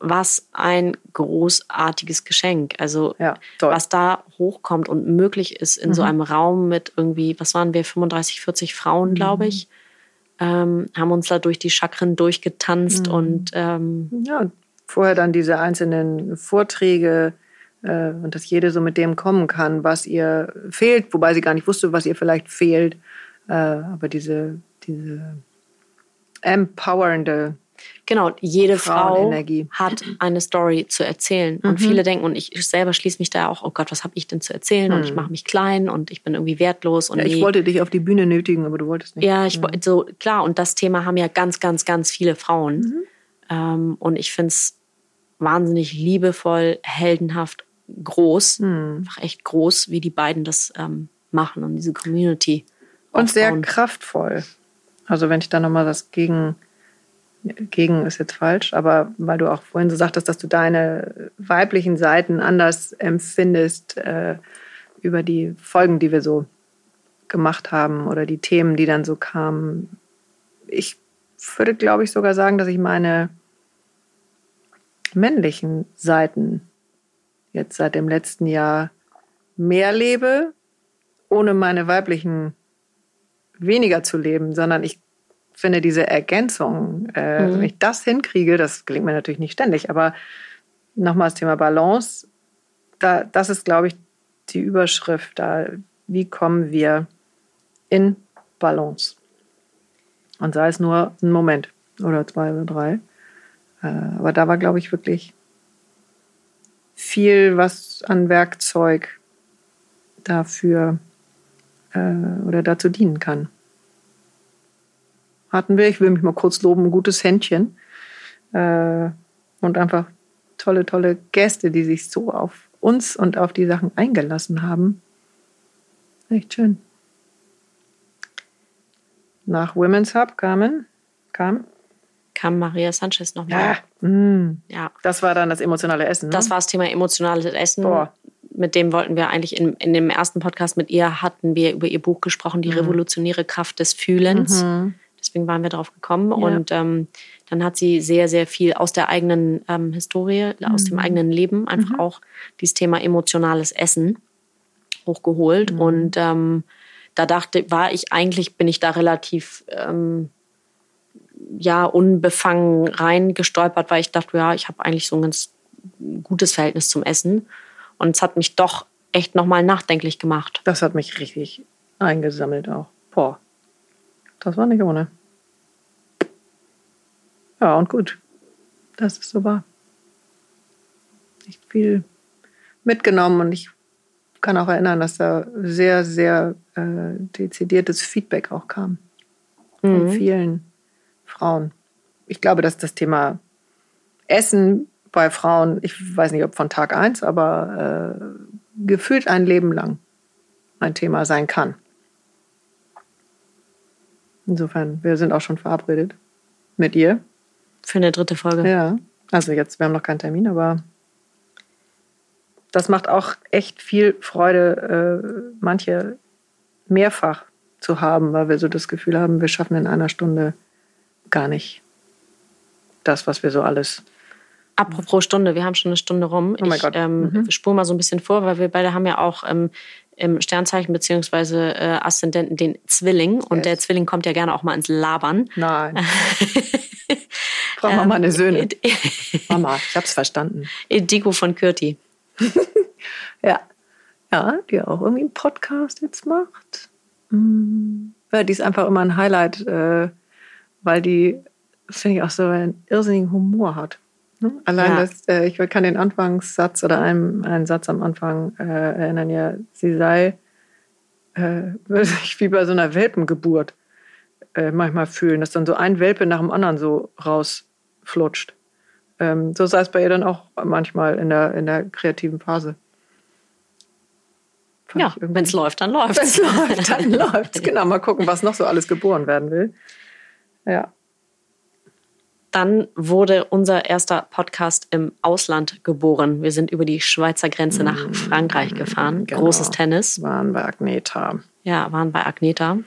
was ein großartiges Geschenk. Also ja, was da hochkommt und möglich ist in mhm. so einem Raum mit irgendwie, was waren wir, 35, 40 Frauen, glaube ich, mhm. ähm, haben uns da durch die Chakren durchgetanzt mhm. und ähm, ja, vorher dann diese einzelnen Vorträge äh, und dass jede so mit dem kommen kann, was ihr fehlt, wobei sie gar nicht wusste, was ihr vielleicht fehlt. Äh, aber diese, diese empowernde Genau, jede Frau hat eine Story zu erzählen. Und mhm. viele denken, und ich selber schließe mich da auch, oh Gott, was habe ich denn zu erzählen? Mhm. Und ich mhm. mache mich klein und ich bin irgendwie wertlos. Und ja, ich nee. wollte dich auf die Bühne nötigen, aber du wolltest nicht. Ja, ich mhm. so klar, und das Thema haben ja ganz, ganz, ganz viele Frauen. Mhm. Ähm, und ich finde es wahnsinnig liebevoll, heldenhaft, groß, einfach echt groß, wie die beiden das ähm, machen und diese Community. Und sehr kraftvoll. Also wenn ich da nochmal das gegen gegen ist jetzt falsch, aber weil du auch vorhin so sagtest, dass du deine weiblichen Seiten anders empfindest äh, über die Folgen, die wir so gemacht haben oder die Themen, die dann so kamen. Ich würde, glaube ich, sogar sagen, dass ich meine männlichen Seiten jetzt seit dem letzten Jahr mehr lebe, ohne meine weiblichen weniger zu leben, sondern ich finde diese Ergänzung, äh, mhm. wenn ich das hinkriege, das gelingt mir natürlich nicht ständig, aber nochmal das Thema Balance, da, das ist, glaube ich, die Überschrift da. Wie kommen wir in Balance? Und sei es nur ein Moment oder zwei oder drei. Äh, aber da war, glaube ich, wirklich viel, was an Werkzeug dafür äh, oder dazu dienen kann. Hatten wir. Ich will mich mal kurz loben, ein gutes Händchen. Äh, und einfach tolle, tolle Gäste, die sich so auf uns und auf die Sachen eingelassen haben. Echt schön. Nach Women's Hub kamen, kam kam Maria Sanchez nochmal. Ja, mm. ja. Das war dann das emotionale Essen. Ne? Das war das Thema emotionales Essen. Boah. Mit dem wollten wir eigentlich in, in dem ersten Podcast mit ihr hatten wir über ihr Buch gesprochen, die mhm. revolutionäre Kraft des Fühlens. Mhm. Deswegen waren wir darauf gekommen. Ja. Und ähm, dann hat sie sehr, sehr viel aus der eigenen ähm, Historie, mhm. aus dem mhm. eigenen Leben einfach mhm. auch dieses Thema emotionales Essen hochgeholt. Mhm. Und ähm, da dachte, war ich eigentlich, bin ich da relativ ähm, ja unbefangen reingestolpert, weil ich dachte, ja, ich habe eigentlich so ein ganz gutes Verhältnis zum Essen. Und es hat mich doch echt nochmal nachdenklich gemacht. Das hat mich richtig eingesammelt auch. Boah, das war nicht ohne. Ja, und gut. Das ist so wahr. Nicht viel mitgenommen und ich kann auch erinnern, dass da sehr, sehr äh, dezidiertes Feedback auch kam. Von mhm. vielen Frauen. Ich glaube, dass das Thema Essen bei Frauen, ich weiß nicht, ob von Tag eins, aber äh, gefühlt ein Leben lang ein Thema sein kann. Insofern, wir sind auch schon verabredet mit ihr. Für eine dritte Folge. Ja, also jetzt, wir haben noch keinen Termin, aber das macht auch echt viel Freude, äh, manche mehrfach zu haben, weil wir so das Gefühl haben, wir schaffen in einer Stunde gar nicht das, was wir so alles. Apropos Stunde, wir haben schon eine Stunde rum. Oh mein ich Gott. Ähm, mhm. spule mal so ein bisschen vor, weil wir beide haben ja auch ähm, im Sternzeichen beziehungsweise äh, Aszendenten den Zwilling und yes. der Zwilling kommt ja gerne auch mal ins Labern. Nein. Brauchen wir mal eine Söhne. Mama, ich hab's verstanden. Ediko von Kürti. ja. Ja, die auch irgendwie einen Podcast jetzt macht. Mhm. Ja, die ist einfach immer ein Highlight. Äh, weil die, finde ich, auch so einen irrsinnigen Humor hat. Ne? Allein ja. das, äh, ich kann den Anfangssatz oder einen, einen Satz am Anfang äh, erinnern, ja, sie sei, äh, würde sich wie bei so einer Welpengeburt äh, manchmal fühlen, dass dann so ein Welpe nach dem anderen so rausflutscht. Ähm, so sei es bei ihr dann auch manchmal in der, in der kreativen Phase. Fand ja, wenn es läuft, dann läuft es. Wenn es läuft, dann läuft Genau, mal gucken, was noch so alles geboren werden will. Ja. Dann wurde unser erster Podcast im Ausland geboren. Wir sind über die Schweizer Grenze nach mm, Frankreich gefahren. Genau. Großes Tennis. Waren bei Agneta. Ja, waren bei Agneta.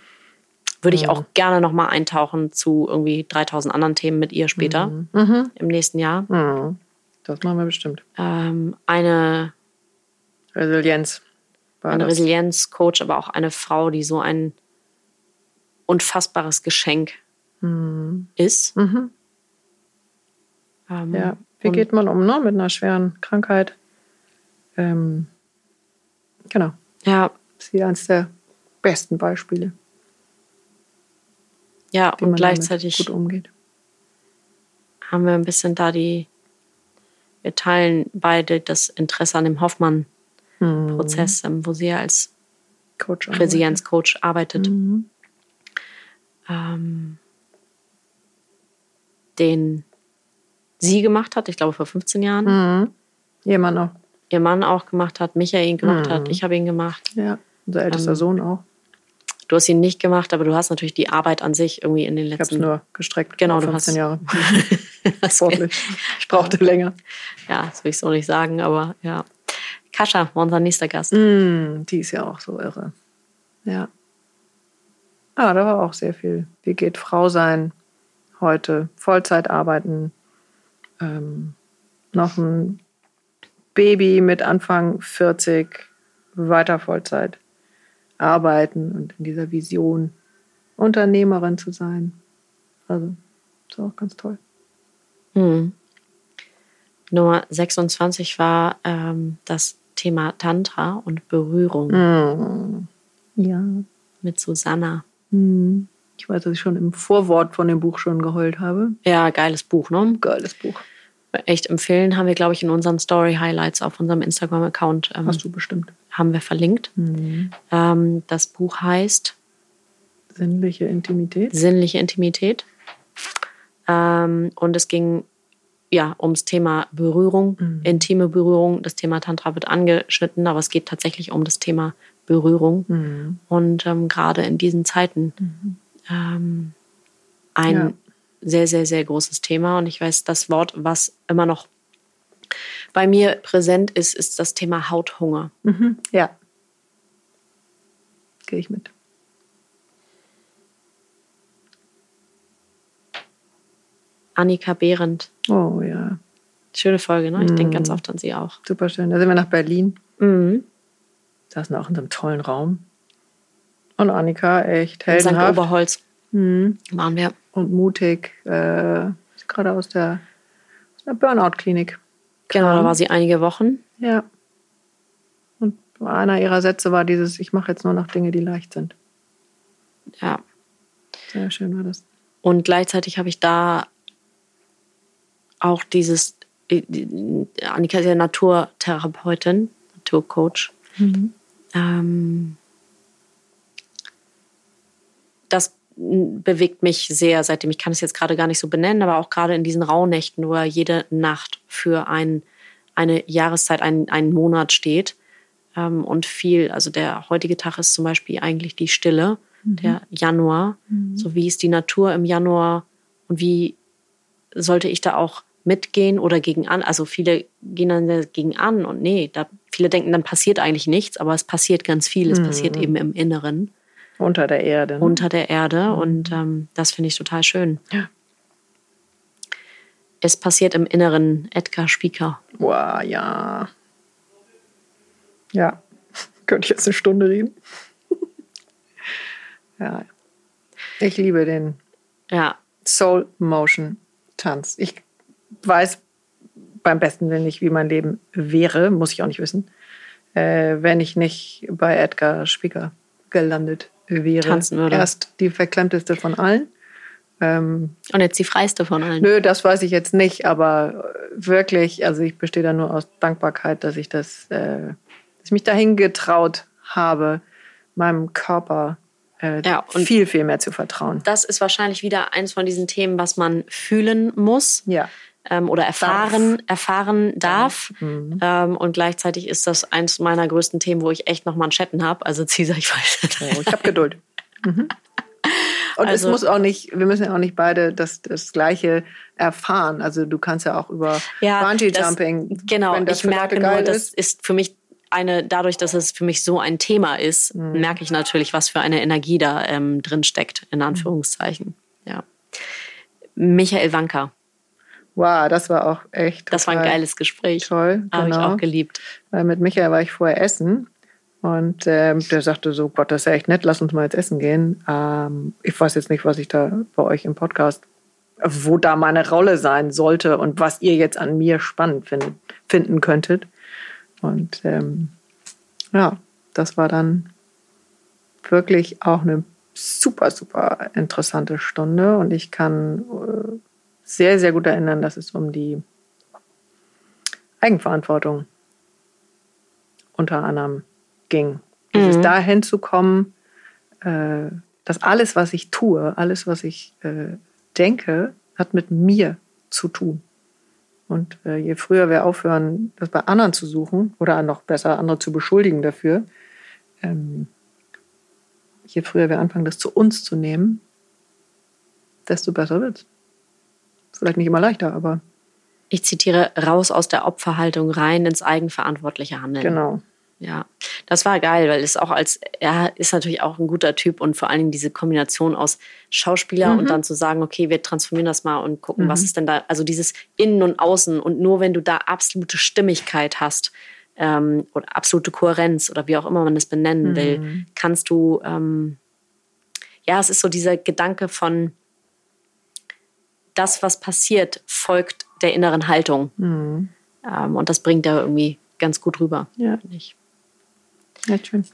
Würde ich auch gerne noch mal eintauchen zu irgendwie 3000 anderen Themen mit ihr später mhm. mhm. im nächsten Jahr. Mhm. Das machen wir bestimmt. Ähm, eine Resilienz. Eine Resilienz-Coach, aber auch eine Frau, die so ein unfassbares Geschenk mhm. ist. Mhm. Ähm, ja, wie geht man um ne? mit einer schweren Krankheit? Ähm, genau. Ja. Sie ist eines der besten Beispiele. Ja, und gleichzeitig gut umgeht. haben wir ein bisschen da die, wir teilen beide das Interesse an dem Hoffmann-Prozess, mhm. wo sie ja als Coach Resilienz-Coach arbeitet. Mhm. Ähm, den sie gemacht hat, ich glaube vor 15 Jahren. Mhm. Ihr Mann auch. Ihr Mann auch gemacht hat, Michael ihn gemacht mhm. hat, ich habe ihn gemacht. Ja, unser ältester ähm, Sohn auch. Du hast ihn nicht gemacht, aber du hast natürlich die Arbeit an sich irgendwie in den letzten. Ich habe es nur gestreckt. Genau, 15 du hast Jahre. Sportlich. Ich brauchte länger. Ja, das will ich so nicht sagen, aber ja. Kascha war unser nächster Gast. Mm, die ist ja auch so irre. Ja. Ah, da war auch sehr viel. Wie geht Frau sein? heute Vollzeit arbeiten, ähm, noch ein Baby mit Anfang 40 weiter Vollzeit arbeiten und in dieser Vision Unternehmerin zu sein. Also, ist auch ganz toll. Hm. Nummer 26 war ähm, das Thema Tantra und Berührung. Hm. Ja. Mit Susanna. Hm. Ich weiß, dass ich schon im Vorwort von dem Buch schon geheult habe. Ja, geiles Buch, ne? Geiles Buch. Echt empfehlen, haben wir, glaube ich, in unseren Story-Highlights auf unserem Instagram-Account. Ähm, Hast du bestimmt. Haben wir verlinkt. Mhm. Ähm, das Buch heißt Sinnliche Intimität. Sinnliche Intimität. Ähm, und es ging ja ums Thema Berührung, mhm. intime Berührung. Das Thema Tantra wird angeschnitten, aber es geht tatsächlich um das Thema Berührung. Mhm. Und ähm, gerade in diesen Zeiten mhm. ähm, ein ja. Sehr, sehr, sehr großes Thema. Und ich weiß, das Wort, was immer noch bei mir präsent ist, ist das Thema Hauthunger. Mhm. Ja. Gehe ich mit. Annika Behrendt. Oh ja. Schöne Folge, ne? Ich mm. denke ganz oft an sie auch. Super schön. Da sind wir nach Berlin. Mhm. Saßen auch in so einem tollen Raum. Und Annika, echt heldenhaft. In St. Oberholz mhm. waren wir. Und mutig. Äh, gerade aus der, aus der Burnout-Klinik. Genau, da war sie einige Wochen. Ja. Und einer ihrer Sätze war dieses, ich mache jetzt nur noch Dinge, die leicht sind. Ja. Sehr schön war das. Und gleichzeitig habe ich da auch dieses, Annika ist ja Naturtherapeutin, Naturcoach. Mhm. Ähm, das bewegt mich sehr, seitdem ich kann es jetzt gerade gar nicht so benennen, aber auch gerade in diesen Rauhnächten, wo er jede Nacht für ein, eine Jahreszeit, einen, einen Monat steht. Ähm, und viel, also der heutige Tag ist zum Beispiel eigentlich die Stille, mhm. der Januar. Mhm. So wie ist die Natur im Januar und wie sollte ich da auch mitgehen oder gegen an. Also viele gehen dann gegen an und nee, da, viele denken, dann passiert eigentlich nichts, aber es passiert ganz viel. Es mhm. passiert eben im Inneren. Unter der Erde. Ne? Unter der Erde und ähm, das finde ich total schön. Ja. Es passiert im Inneren, Edgar Spieker. Wow, ja. Ja, könnte ich jetzt eine Stunde reden. ja. Ich liebe den ja. Soul Motion Tanz. Ich weiß beim besten Willen nicht, wie mein Leben wäre, muss ich auch nicht wissen, äh, wenn ich nicht bei Edgar Spieker gelandet wäre. Tanzen würde. Erst die verklemmteste von allen. Ähm, Und jetzt die freiste von allen. Nö, das weiß ich jetzt nicht, aber wirklich, also ich bestehe da nur aus Dankbarkeit, dass ich das, äh, dass ich mich dahin getraut habe, meinem Körper äh, ja, viel, viel mehr zu vertrauen. Das ist wahrscheinlich wieder eins von diesen Themen, was man fühlen muss. Ja ähm, oder erfahren, darf. erfahren darf. Mhm. Ähm, und gleichzeitig ist das eins meiner größten Themen, wo ich echt noch Manschetten habe. Also Cesar, ich weiß. Oh, ich habe Geduld. Mhm. Und also, es muss auch nicht, wir müssen ja auch nicht beide das, das Gleiche erfahren. Also du kannst ja auch über ja, Bungee Jumping. genau, ich merke nur, ist. das ist für mich eine, dadurch, dass es für mich so ein Thema ist, mhm. merke ich natürlich, was für eine Energie da ähm, drin steckt, in Anführungszeichen. Ja. Michael Wanker. Wow, das war auch echt. Das war ein geiles Gespräch. Toll. Habe genau. ich auch geliebt. Weil mit Michael war ich vorher essen und ähm, der sagte so: Gott, das ist ja echt nett, lass uns mal jetzt essen gehen. Ähm, ich weiß jetzt nicht, was ich da bei euch im Podcast, wo da meine Rolle sein sollte und was ihr jetzt an mir spannend findet, finden könntet. Und ähm, ja, das war dann wirklich auch eine super, super interessante Stunde und ich kann. Äh, sehr, sehr gut erinnern, dass es um die Eigenverantwortung unter anderem ging. Dieses mhm. dahin zu kommen, äh, dass alles, was ich tue, alles, was ich äh, denke, hat mit mir zu tun. Und äh, je früher wir aufhören, das bei anderen zu suchen oder noch besser andere zu beschuldigen dafür, ähm, je früher wir anfangen, das zu uns zu nehmen, desto besser wird es. Vielleicht nicht immer leichter, aber. Ich zitiere, raus aus der Opferhaltung rein ins eigenverantwortliche Handeln. Genau. Ja, das war geil, weil es auch als, er ist natürlich auch ein guter Typ und vor allen Dingen diese Kombination aus Schauspieler mhm. und dann zu sagen, okay, wir transformieren das mal und gucken, mhm. was ist denn da, also dieses Innen und Außen und nur wenn du da absolute Stimmigkeit hast ähm, oder absolute Kohärenz oder wie auch immer man es benennen mhm. will, kannst du, ähm, ja, es ist so dieser Gedanke von, das, was passiert, folgt der inneren Haltung. Mhm. Ähm, und das bringt er irgendwie ganz gut rüber, ja. ich. Ja, schön.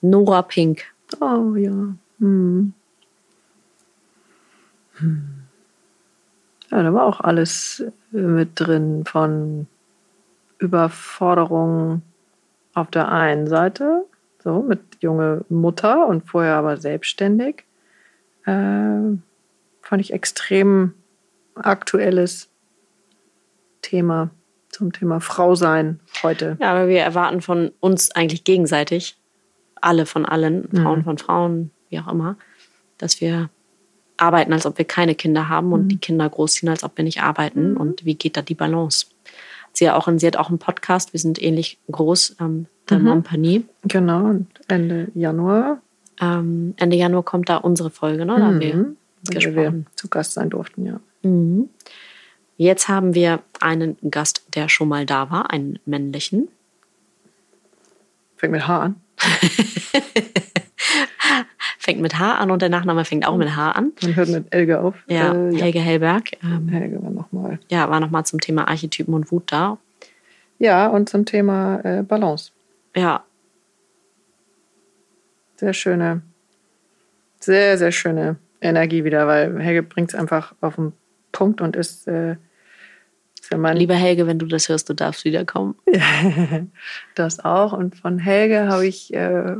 Nora Pink. Oh ja. Mhm. Ja, da war auch alles äh, mit drin von Überforderung auf der einen Seite, so mit junge Mutter und vorher aber selbstständig Äh, fand ich extrem aktuelles Thema zum Thema Frau sein heute. Ja, aber wir erwarten von uns eigentlich gegenseitig, alle von allen, Frauen mhm. von Frauen, wie auch immer, dass wir arbeiten, als ob wir keine Kinder haben und mhm. die Kinder großziehen, als ob wir nicht arbeiten. Mhm. Und wie geht da die Balance? Sie, auch, sie hat auch einen Podcast, wir sind ähnlich groß, ähm, der mhm. Mompany. Genau, und Ende Januar. Ähm, Ende Januar kommt da unsere Folge, ne? Da haben wir mhm. gesprochen. wir zu Gast sein durften, ja. Mhm. Jetzt haben wir einen Gast, der schon mal da war, einen männlichen. Fängt mit H an. fängt mit H an und der Nachname fängt auch mit H an. Man hört mit Elge auf. Ja, äh, Helge ja. Hellberg. Ähm, Helge war nochmal. Ja, war nochmal zum Thema Archetypen und Wut da. Ja, und zum Thema äh, Balance. Ja. Sehr schöne, sehr, sehr schöne Energie wieder, weil Helge bringt es einfach auf den Punkt und ist äh, Lieber Helge, wenn du das hörst, du darfst wiederkommen. das auch. Und von Helge habe ich äh,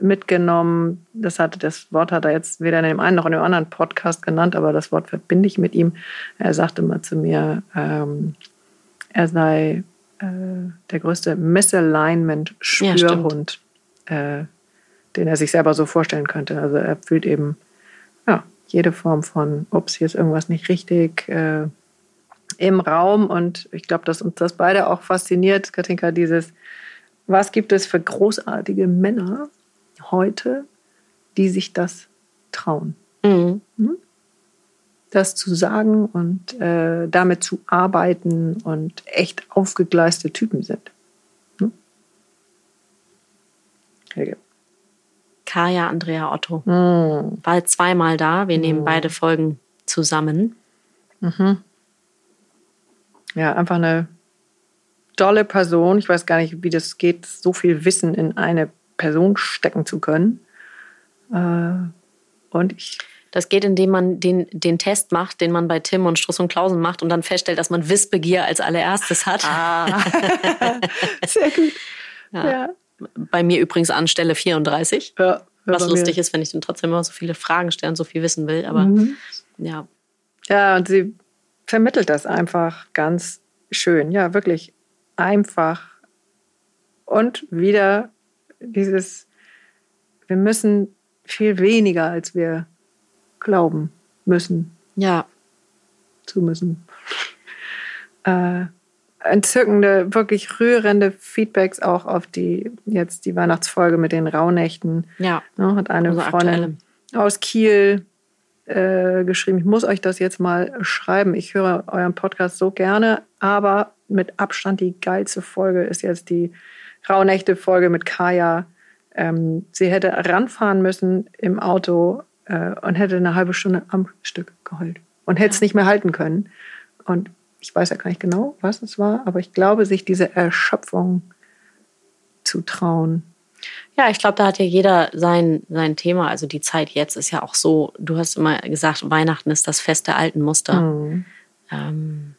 mitgenommen, das hatte das Wort hat er jetzt weder in dem einen noch in dem anderen Podcast genannt, aber das Wort verbinde ich mit ihm. Er sagte mal zu mir, ähm, er sei äh, der größte Misalignment-Spürhund, ja, äh, den er sich selber so vorstellen könnte. Also er fühlt eben jede Form von, ups, hier ist irgendwas nicht richtig, äh, im Raum. Und ich glaube, dass uns das beide auch fasziniert, Katinka, dieses, was gibt es für großartige Männer heute, die sich das trauen? Mhm. Hm? Das zu sagen und äh, damit zu arbeiten und echt aufgegleiste Typen sind. Hm? Helge. Kaya Andrea Otto. Mhm. War zweimal da. Wir nehmen mhm. beide Folgen zusammen. Mhm ja, einfach eine tolle Person. Ich weiß gar nicht, wie das geht, so viel Wissen in eine Person stecken zu können. Äh, und ich das geht, indem man den, den Test macht, den man bei Tim und Struss und Klausen macht und dann feststellt, dass man Wissbegier als allererstes hat. Ah. Sehr gut. Ja. ja. Bei mir übrigens an Stelle 34. Ja, was lustig ist, wenn ich dann trotzdem immer so viele Fragen stelle und so viel wissen will. Aber mhm. ja. Ja, und sie vermittelt das einfach ganz schön. Ja, wirklich einfach. Und wieder dieses, wir müssen viel weniger, als wir glauben müssen. Ja. Zu müssen. Äh, entzückende, wirklich rührende Feedbacks auch auf die jetzt die Weihnachtsfolge mit den Rauhnächten. Ja. Ne, hat eine also Freundin aktuelle. aus Kiel äh, geschrieben, ich muss euch das jetzt mal schreiben. Ich höre euren Podcast so gerne, aber mit Abstand die geilste Folge ist jetzt die Rauhnächte-Folge mit Kaya. Ähm, sie hätte ranfahren müssen im Auto äh, und hätte eine halbe Stunde am Stück geheult und hätte es nicht mehr halten können. Und ich weiß ja gar nicht genau, was es war, aber ich glaube, sich diese Erschöpfung zu trauen, ja, ich glaube, da hat ja jeder sein, sein Thema. Also die Zeit jetzt ist ja auch so, du hast immer gesagt, Weihnachten ist das Fest der alten Muster. Mhm. Ähm,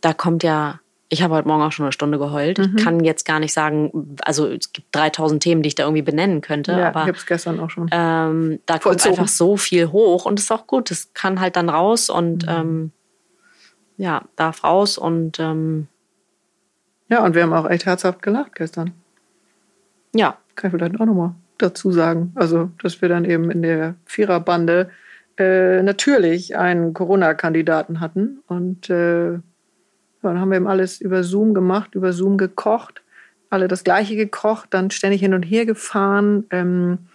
da kommt ja, ich habe heute Morgen auch schon eine Stunde geheult. Mhm. Ich kann jetzt gar nicht sagen, also es gibt 3000 Themen, die ich da irgendwie benennen könnte. Ja, aber, ich habe es gestern auch schon. Ähm, da kommt einfach so viel hoch und es ist auch gut. Es kann halt dann raus und mhm. ähm, ja, darf raus und ähm, ja, und wir haben auch echt herzhaft gelacht gestern. Ja, kann ich vielleicht auch nochmal dazu sagen. Also, dass wir dann eben in der Viererbande äh, natürlich einen Corona-Kandidaten hatten. Und äh, dann haben wir eben alles über Zoom gemacht, über Zoom gekocht, alle das Gleiche gekocht, dann ständig hin und her gefahren, ähm, äh,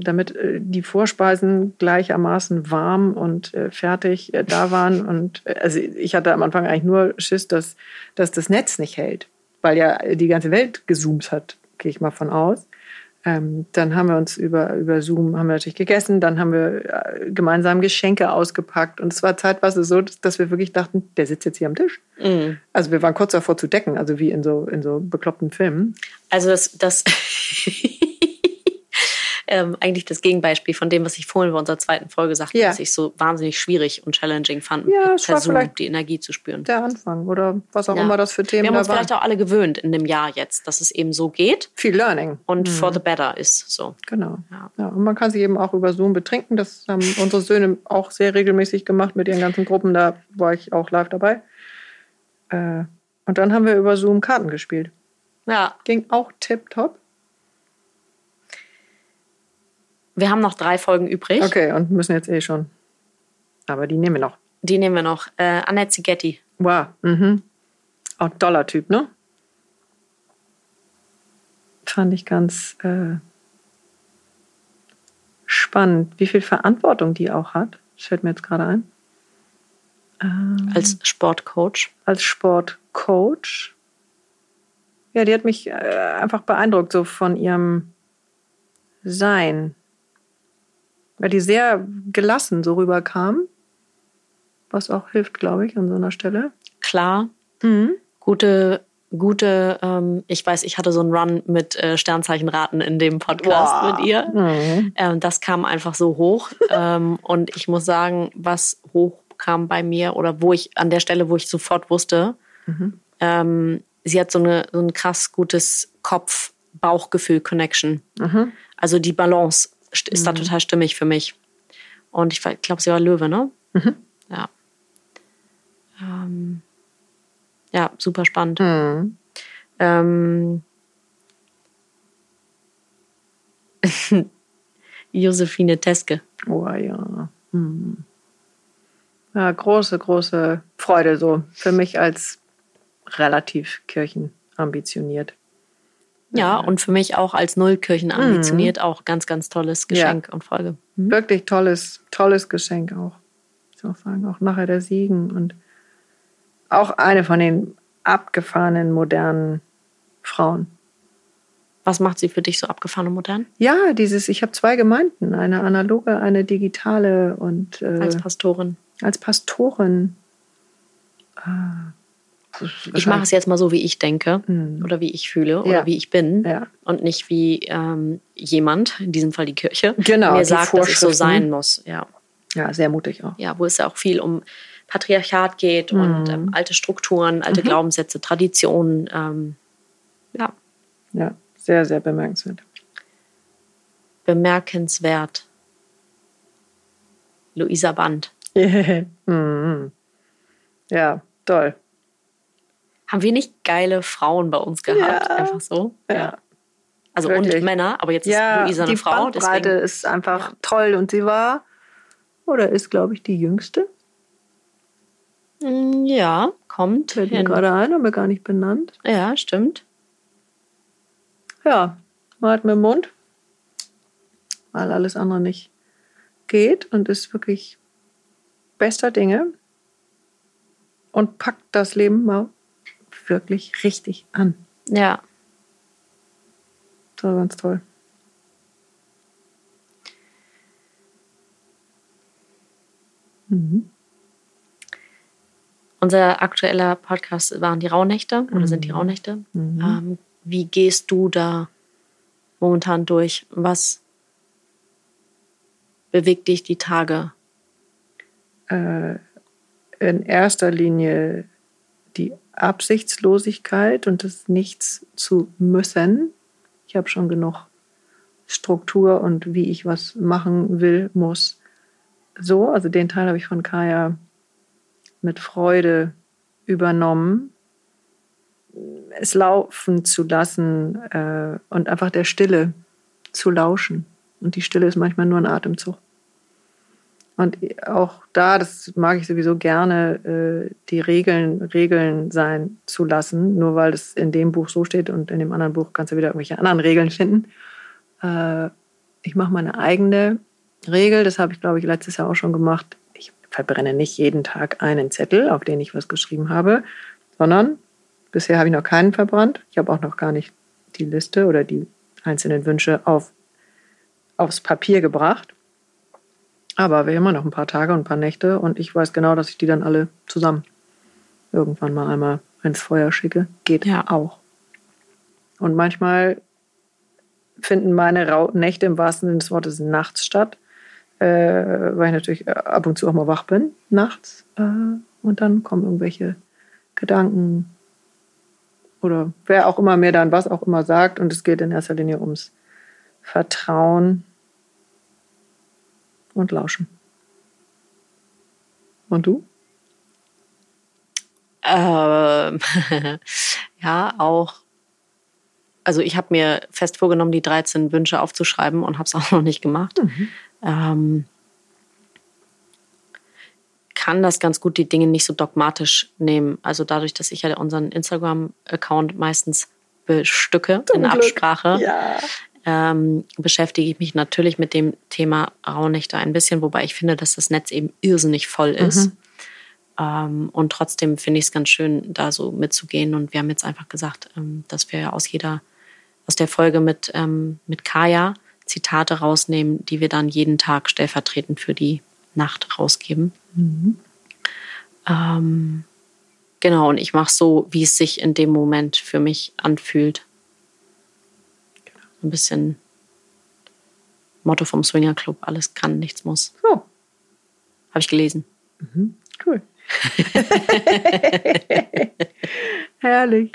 damit äh, die Vorspeisen gleichermaßen warm und äh, fertig äh, da waren. Und also ich hatte am Anfang eigentlich nur Schiss, dass, dass das Netz nicht hält, weil ja die ganze Welt gezoomt hat gehe ich mal von aus. Ähm, dann haben wir uns über, über Zoom haben wir natürlich gegessen, dann haben wir äh, gemeinsam Geschenke ausgepackt und es war zeitweise so, dass wir wirklich dachten, der sitzt jetzt hier am Tisch. Mm. Also wir waren kurz davor zu decken, also wie in so, in so bekloppten Filmen. Also das, das ähm, eigentlich das Gegenbeispiel von dem, was ich vorhin bei unserer zweiten Folge sagte, Ja. dass ich so wahnsinnig schwierig und challenging fand, Ja, per Zoom die Energie zu spüren. Der Anfang oder was auch Ja. immer das für Themen Wir haben uns waren. vielleicht auch alle gewöhnt in dem Jahr jetzt, dass es eben so geht Viel Learning. und for the better ist so. Genau. Ja. Ja. und man kann sich eben auch über Zoom betrinken. Das haben unsere Söhne auch sehr regelmäßig gemacht mit ihren ganzen Gruppen. Da war ich auch live dabei. Äh, und dann haben wir über Zoom Karten gespielt. Ja, Ging auch tipptopp. Wir haben noch drei Folgen übrig. Okay, und müssen jetzt eh schon. Aber die nehmen wir noch. Die nehmen wir noch. Äh, Annette Zigetti. Wow. Mhm. Auch toller Typ, ne? Fand ich ganz äh, spannend, wie viel Verantwortung die auch hat. Das fällt mir jetzt gerade ein. Ähm, als Sportcoach. als Sportcoach. Ja, die hat mich äh, einfach beeindruckt, so von ihrem Sein. Weil die sehr gelassen so rüberkam. Was auch hilft, glaube ich, an so einer Stelle. Klar, Mhm. gute, gute, ähm, ich weiß, ich hatte so einen Run mit äh, Sternzeichenraten in dem Podcast Boah. mit ihr. Mhm. Ähm, das kam einfach so hoch. ähm, und ich muss sagen, was hoch kam bei mir oder wo ich an der Stelle, wo ich sofort wusste, ähm, sie hat so, eine, so ein krass gutes Kopf-Bauchgefühl-Connection. Mhm. Also die Balance st- ist da total stimmig für mich. Und ich glaube, sie war Löwe, ne? Ja. Ähm, ja, super spannend. Mhm. Ähm, Josephine Teske. Oh ja. Mhm. Ja, große, große Freude so. Für mich als relativ kirchenambitioniert. Ja, und für mich auch als Nullkirchen ambitioniert auch ganz, ganz tolles Geschenk und Folge. Mhm. Wirklich tolles, tolles Geschenk auch. Ich muss auch sagen, auch nachher der Siegen und auch eine von den abgefahrenen modernen Frauen. Was macht sie für dich so abgefahren und modern? Ja, dieses, ich habe zwei Gemeinden, eine analoge, eine digitale und äh, Als Pastorin. als Pastorin. Ich mache es jetzt mal so, wie ich denke Mhm. oder wie ich fühle oder Ja. wie ich bin Ja. und nicht wie ähm, jemand, in diesem Fall die Kirche, Genau, mir sagt, dass es so sein muss. Ja. Ja, sehr mutig auch. ja, wo es ja auch viel um Patriarchat geht und Mhm. ähm, alte Strukturen, alte Glaubenssätze, Traditionen. Ähm, ja, Ja, sehr, sehr bemerkenswert. bemerkenswert. Luisa Band. Mhm. Ja, toll. Haben wir nicht geile Frauen bei uns gehabt? Ja. Einfach so? Ja. Also Wirklich. und Männer, aber jetzt Ja, ist Luisa eine die Frau. Bandbreite Deswegen, ist einfach toll und sie war oder ist, glaube ich, die jüngste. Mm, ja, kommt Fällt mir gerade ein, aber gar nicht benannt. Ja, stimmt. Ja, man hat mit dem Mund, weil alles andere nicht geht und ist wirklich bester Dinge und packt das Leben mal wirklich richtig an. Ja. Das war ganz toll. Mhm. Unser aktueller Podcast waren die Rauhnächte oder sind Mhm. die Rauhnächte. Ähm, wie gehst du da momentan durch? Was bewegt dich die Tage? Äh, in erster Linie die Absichtslosigkeit und das Nichts zu müssen. Ich habe schon genug Struktur und wie ich was machen will, muss. So, also den Teil habe ich von Kaya mit Freude übernommen, es laufen zu lassen äh, und einfach der Stille zu lauschen. Und die Stille ist manchmal nur ein Atemzug. Und auch da, das mag ich sowieso gerne, äh, die Regeln Regeln sein zu lassen. Nur weil es in dem Buch so steht und in dem anderen Buch kannst du wieder irgendwelche anderen Regeln finden. Äh, ich mache meine eigene Regel. Das habe ich, glaube ich, letztes Jahr auch schon gemacht. Ich verbrenne nicht jeden Tag einen Zettel, auf den ich was geschrieben habe, sondern bisher habe ich noch keinen verbrannt. Ich habe auch noch gar nicht die Liste oder die einzelnen Wünsche auf, aufs Papier gebracht. Aber wir haben immer noch ein paar Tage und ein paar Nächte und ich weiß genau, dass ich die dann alle zusammen irgendwann mal einmal ins Feuer schicke. Geht Ja. auch. Und manchmal finden meine Nächte im wahrsten Sinne des Wortes nachts statt, äh, weil ich natürlich äh, ab und zu auch mal wach bin nachts. Äh, und dann kommen irgendwelche Gedanken oder wer auch immer mir dann was auch immer sagt. Und es geht in erster Linie ums Vertrauen und Lauschen. Und du? Ähm, ja, auch. Also ich habe mir fest vorgenommen, die 13 Wünsche aufzuschreiben und habe es auch noch nicht gemacht. Mhm. Ähm, kann das ganz gut die Dinge nicht so dogmatisch nehmen. Also dadurch, dass ich ja unseren Instagram-Account meistens bestücke Zum in Glück. Absprache, ja. Ähm, beschäftige ich mich natürlich mit dem Thema Rauhnächte ein bisschen, wobei ich finde, dass das Netz eben irrsinnig voll ist. Mhm. Ähm, und trotzdem finde ich es ganz schön, da so mitzugehen. Und wir haben jetzt einfach gesagt, ähm, dass wir aus jeder, aus der Folge mit, ähm, mit Kaya Zitate rausnehmen, die wir dann jeden Tag stellvertretend für die Nacht rausgeben. Mhm. Ähm, genau, und ich mache so, wie es sich in dem Moment für mich anfühlt. Ein bisschen Motto vom Swinger Club: alles kann, nichts muss. Oh. Habe ich gelesen. Mhm. Cool. Herrlich.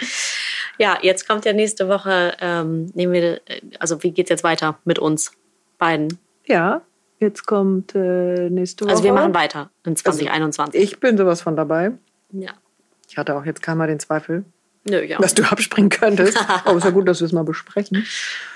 Ja, jetzt kommt ja nächste Woche, ähm, nehmen wir, also wie geht es jetzt weiter mit uns beiden? Ja, Jetzt kommt äh, nächste Woche. Also wir machen weiter in 2021. Also ich bin sowas von dabei. Ja. Ich hatte auch jetzt keinen den Zweifel, Nö, ja. dass du abspringen könntest. Aber es ist ja gut, dass wir es mal besprechen.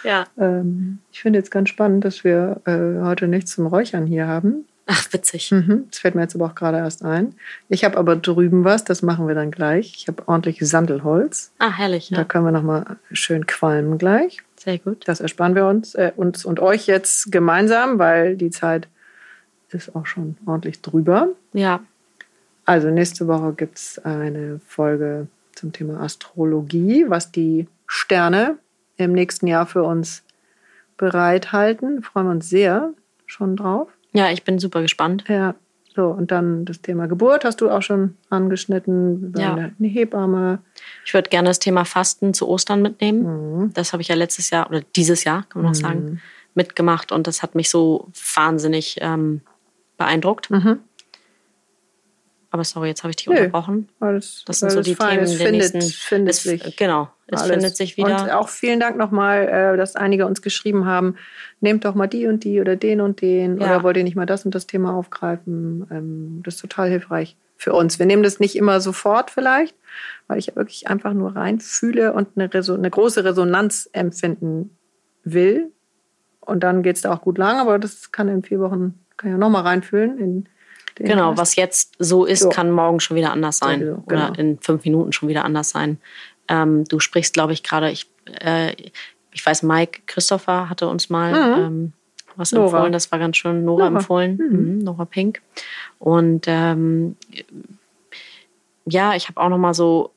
Ja. Ähm, ich finde jetzt ganz spannend, dass wir äh, heute nichts zum Räuchern hier haben. Ach, witzig. Mhm, das fällt mir jetzt aber auch gerade erst ein. Ich habe aber drüben was, das machen wir dann gleich. Ich habe ordentlich Sandelholz. Ah, herrlich. Ja. Da können wir nochmal schön qualmen gleich. Sehr gut. Das ersparen wir uns, äh, uns und euch jetzt gemeinsam, weil die Zeit ist auch schon ordentlich drüber. Ja. Also nächste Woche gibt es eine Folge zum Thema Astrologie, was die Sterne im nächsten Jahr für uns bereithalten. Freuen wir uns sehr schon drauf. Ja, ich bin super gespannt. Ja, so, und dann das Thema Geburt hast du auch schon angeschnitten. Ja. Eine, Hebamme. Ich würde gerne das Thema Fasten zu Ostern mitnehmen. Mhm. Das habe ich ja letztes Jahr oder dieses Jahr, kann man noch mhm. sagen, mitgemacht und das hat mich so wahnsinnig ähm, beeindruckt. Mhm. Aber sorry, jetzt habe ich dich Nö, unterbrochen. Alles, das sind so die Themen es der findet, nächsten. Findet es, sich. Genau, es alles. findet sich wieder. Und auch vielen Dank nochmal, äh, dass einige uns geschrieben haben, nehmt doch mal die und die oder den und den ja. oder wollt ihr nicht mal das und das Thema aufgreifen. Ähm, das ist total hilfreich für uns. Wir nehmen das nicht immer sofort vielleicht, weil ich wirklich einfach nur reinfühle und eine, eine große Resonanz empfinden will. Und dann geht es da auch gut lang, aber das kann in vier Wochen, kann ich ja nochmal reinfühlen. In, Genau, was jetzt so ist, so. kann morgen schon wieder anders sein. Genau. Oder in fünf Minuten schon wieder anders sein. Ähm, du sprichst, glaube ich, gerade, ich, äh, ich weiß, Mike Christopher hatte uns mal mhm. ähm, was Nora. empfohlen. Das war ganz schön Nora, Nora. empfohlen. Mhm. Mhm, Nora Pink. Und ähm, ja, ich habe auch noch mal so,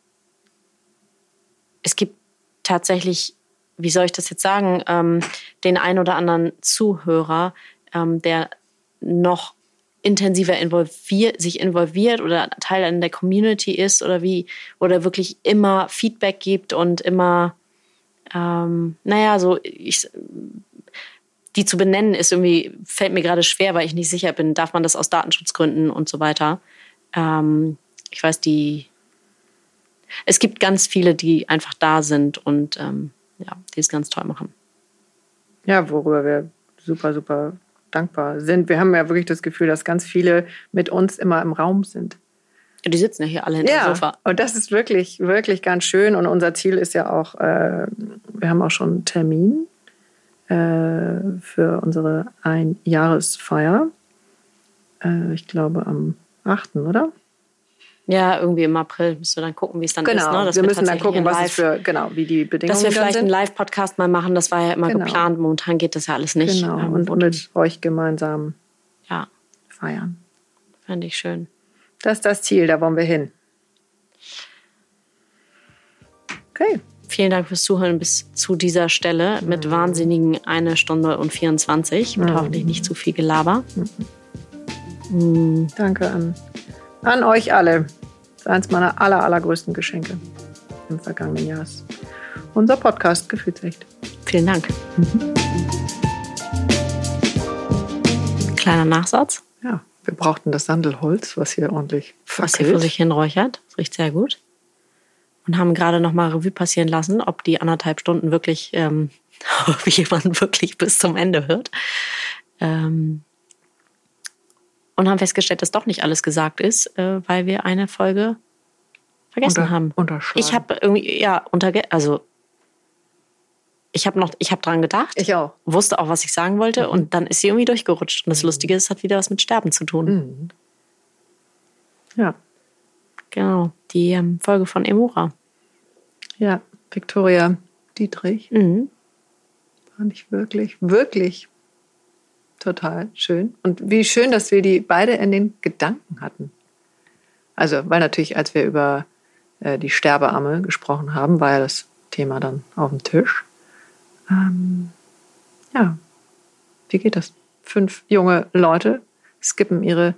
es gibt tatsächlich, wie soll ich das jetzt sagen, ähm, den ein oder anderen Zuhörer, ähm, der noch intensiver involviert, sich involviert oder Teil in der Community ist oder wie, oder wirklich immer Feedback gibt und immer, ähm, naja, so, ich, die zu benennen ist irgendwie, fällt mir gerade schwer, weil ich nicht sicher bin, darf man das aus Datenschutzgründen und so weiter. Ähm, ich weiß, die, es gibt ganz viele, die einfach da sind und ähm, ja, die es ganz toll machen. Ja, worüber wir super, super dankbar sind. Wir haben ja wirklich das Gefühl, dass ganz viele mit uns immer im Raum sind. Die sitzen ja hier alle hinter ja, dem Sofa. Und das ist wirklich, wirklich ganz schön. Und unser Ziel ist ja auch, äh, wir haben auch schon einen Termin äh, für unsere Einjahresfeier. Äh, ich glaube am 8., oder? Ja, irgendwie im April müssen wir dann gucken, wie es dann genau, ist. Genau, ne? wir müssen dann gucken, was es für, genau, wie die Bedingungen sind. Dass wir vielleicht einen Live-Podcast mal machen, das war ja immer genau. geplant. Momentan geht das ja alles nicht. Genau, ähm, und, und mit euch gemeinsam ja. feiern. Fände ich schön. Das ist das Ziel, da wollen wir hin. Okay. Vielen Dank fürs Zuhören bis zu dieser Stelle mit mhm. wahnsinnigen eine Stunde und 24 mit mhm. hoffentlich nicht zu viel Gelaber. Mhm. Danke an an euch alle. Das ist eines meiner aller, allergrößten Geschenke im vergangenen Jahr. Unser Podcast Gefühlsecht. Vielen Dank. Kleiner Nachsatz. Ja, wir brauchten das Sandelholz, was hier ordentlich was hier vor sich hin räuchert. Das riecht sehr gut. Und haben gerade noch mal Revue passieren lassen, ob die anderthalb Stunden wirklich, ähm, ob jemand wirklich bis zum Ende hört. Ähm, und haben festgestellt, dass doch nicht alles gesagt ist, äh, weil wir eine Folge vergessen Unter- haben. Ich habe irgendwie, ja, unterge also ich habe noch, ich habe dran gedacht, Ich auch. wusste auch, was ich sagen wollte und dann ist sie irgendwie durchgerutscht. Und das Lustige ist, es hat wieder was mit Sterben zu tun. Mhm. Ja, Genau, die ähm, Folge von Emura. ja. Victoria Dietrich Mhm. fand ich wirklich, wirklich total schön. Und wie schön, dass wir die beide in den Gedanken hatten. Also, weil natürlich, als wir über äh, die Sterbeamme gesprochen haben, war ja das Thema dann auf dem Tisch. Ähm, ja, wie geht das? Fünf junge Leute skippen ihre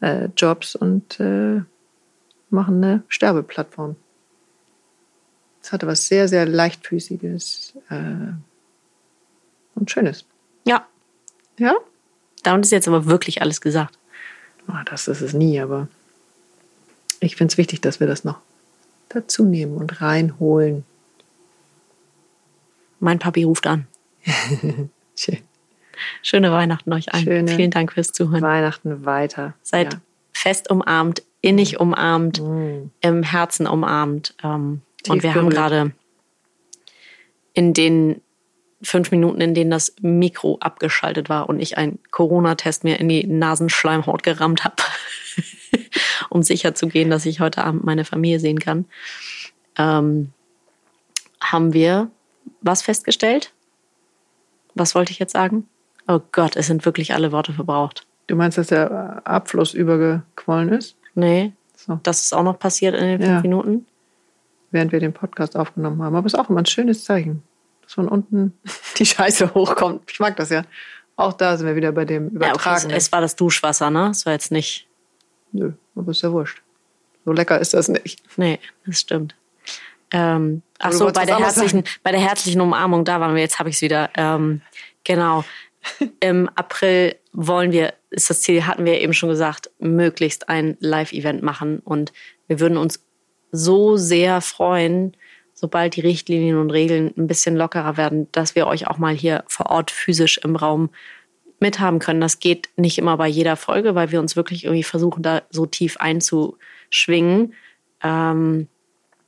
äh, Jobs und äh, machen eine Sterbeplattform. Es hatte was sehr, sehr leichtfüßiges äh, und Schönes. Ja, Ja? damit ist jetzt aber wirklich alles gesagt. Ah, das ist es nie, aber ich finde es wichtig, dass wir das noch dazu nehmen und reinholen. Mein Papi ruft an. Schön. Schöne Weihnachten euch allen. Schöne Vielen Dank fürs Zuhören. Weihnachten weiter. Seid Ja. fest umarmt, innig umarmt, Mm. im Herzen umarmt. Ähm, und wir haben gerade in den fünf Minuten, in denen das Mikro abgeschaltet war und ich einen Corona-Test mir in die Nasenschleimhaut gerammt habe, um sicher zu gehen, dass ich heute Abend meine Familie sehen kann, ähm, haben wir was festgestellt? Was wollte ich jetzt sagen? Oh Gott, es sind wirklich alle Worte verbraucht. Du meinst, dass der Abfluss übergequollen ist? Nee, So, das ist auch noch passiert in den fünf Ja. Minuten. während wir den Podcast aufgenommen haben. Aber es ist auch immer ein schönes Zeichen, dass von unten die Scheiße hochkommt. Ich mag das ja. Auch da sind wir wieder bei dem Ja, okay, es, Übertragen. es war das Duschwasser, ne? Es war jetzt nicht. Nö, aber ist ja wurscht. So lecker ist das nicht. Nee, das stimmt. Ähm, ach so, bei der, herzlichen, bei der herzlichen Umarmung, da waren wir, jetzt habe ich es wieder. Ähm, genau. Im April wollen wir, ist das Ziel, hatten wir eben schon gesagt, möglichst ein Live-Event machen. Und wir würden uns so sehr freuen, sobald die Richtlinien und Regeln ein bisschen lockerer werden, dass wir euch auch mal hier vor Ort physisch im Raum mithaben können. Das geht nicht immer bei jeder Folge, weil wir uns wirklich irgendwie versuchen, da so tief einzuschwingen. Ähm,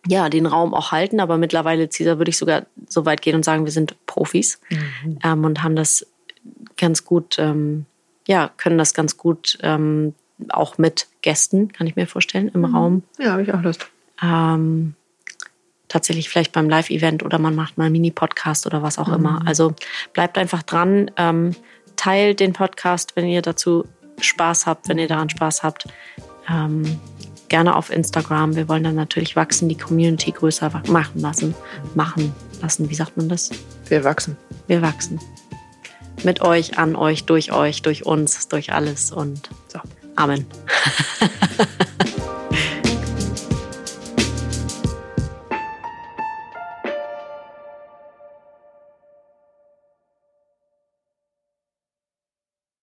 ja, den Raum auch halten, aber mittlerweile, Cesar, würde ich sogar so weit gehen und sagen, wir sind Profis ähm, und haben das ganz gut, ähm, ja, können das ganz gut ähm, auch mit Gästen, kann ich mir vorstellen, im Raum. Ja, habe ich auch Lust. Ähm, tatsächlich vielleicht beim Live-Event oder man macht mal einen Mini-Podcast oder was auch immer. Also bleibt einfach dran, ähm, teilt den Podcast, wenn ihr dazu Spaß habt, wenn ihr daran Spaß habt. Ähm, gerne auf Instagram. Wir wollen dann natürlich wachsen, die Community größer machen lassen. Machen lassen, wie sagt man das? Wir wachsen. Wir wachsen. Mit euch, an euch, durch euch, durch uns, durch alles und So. Amen.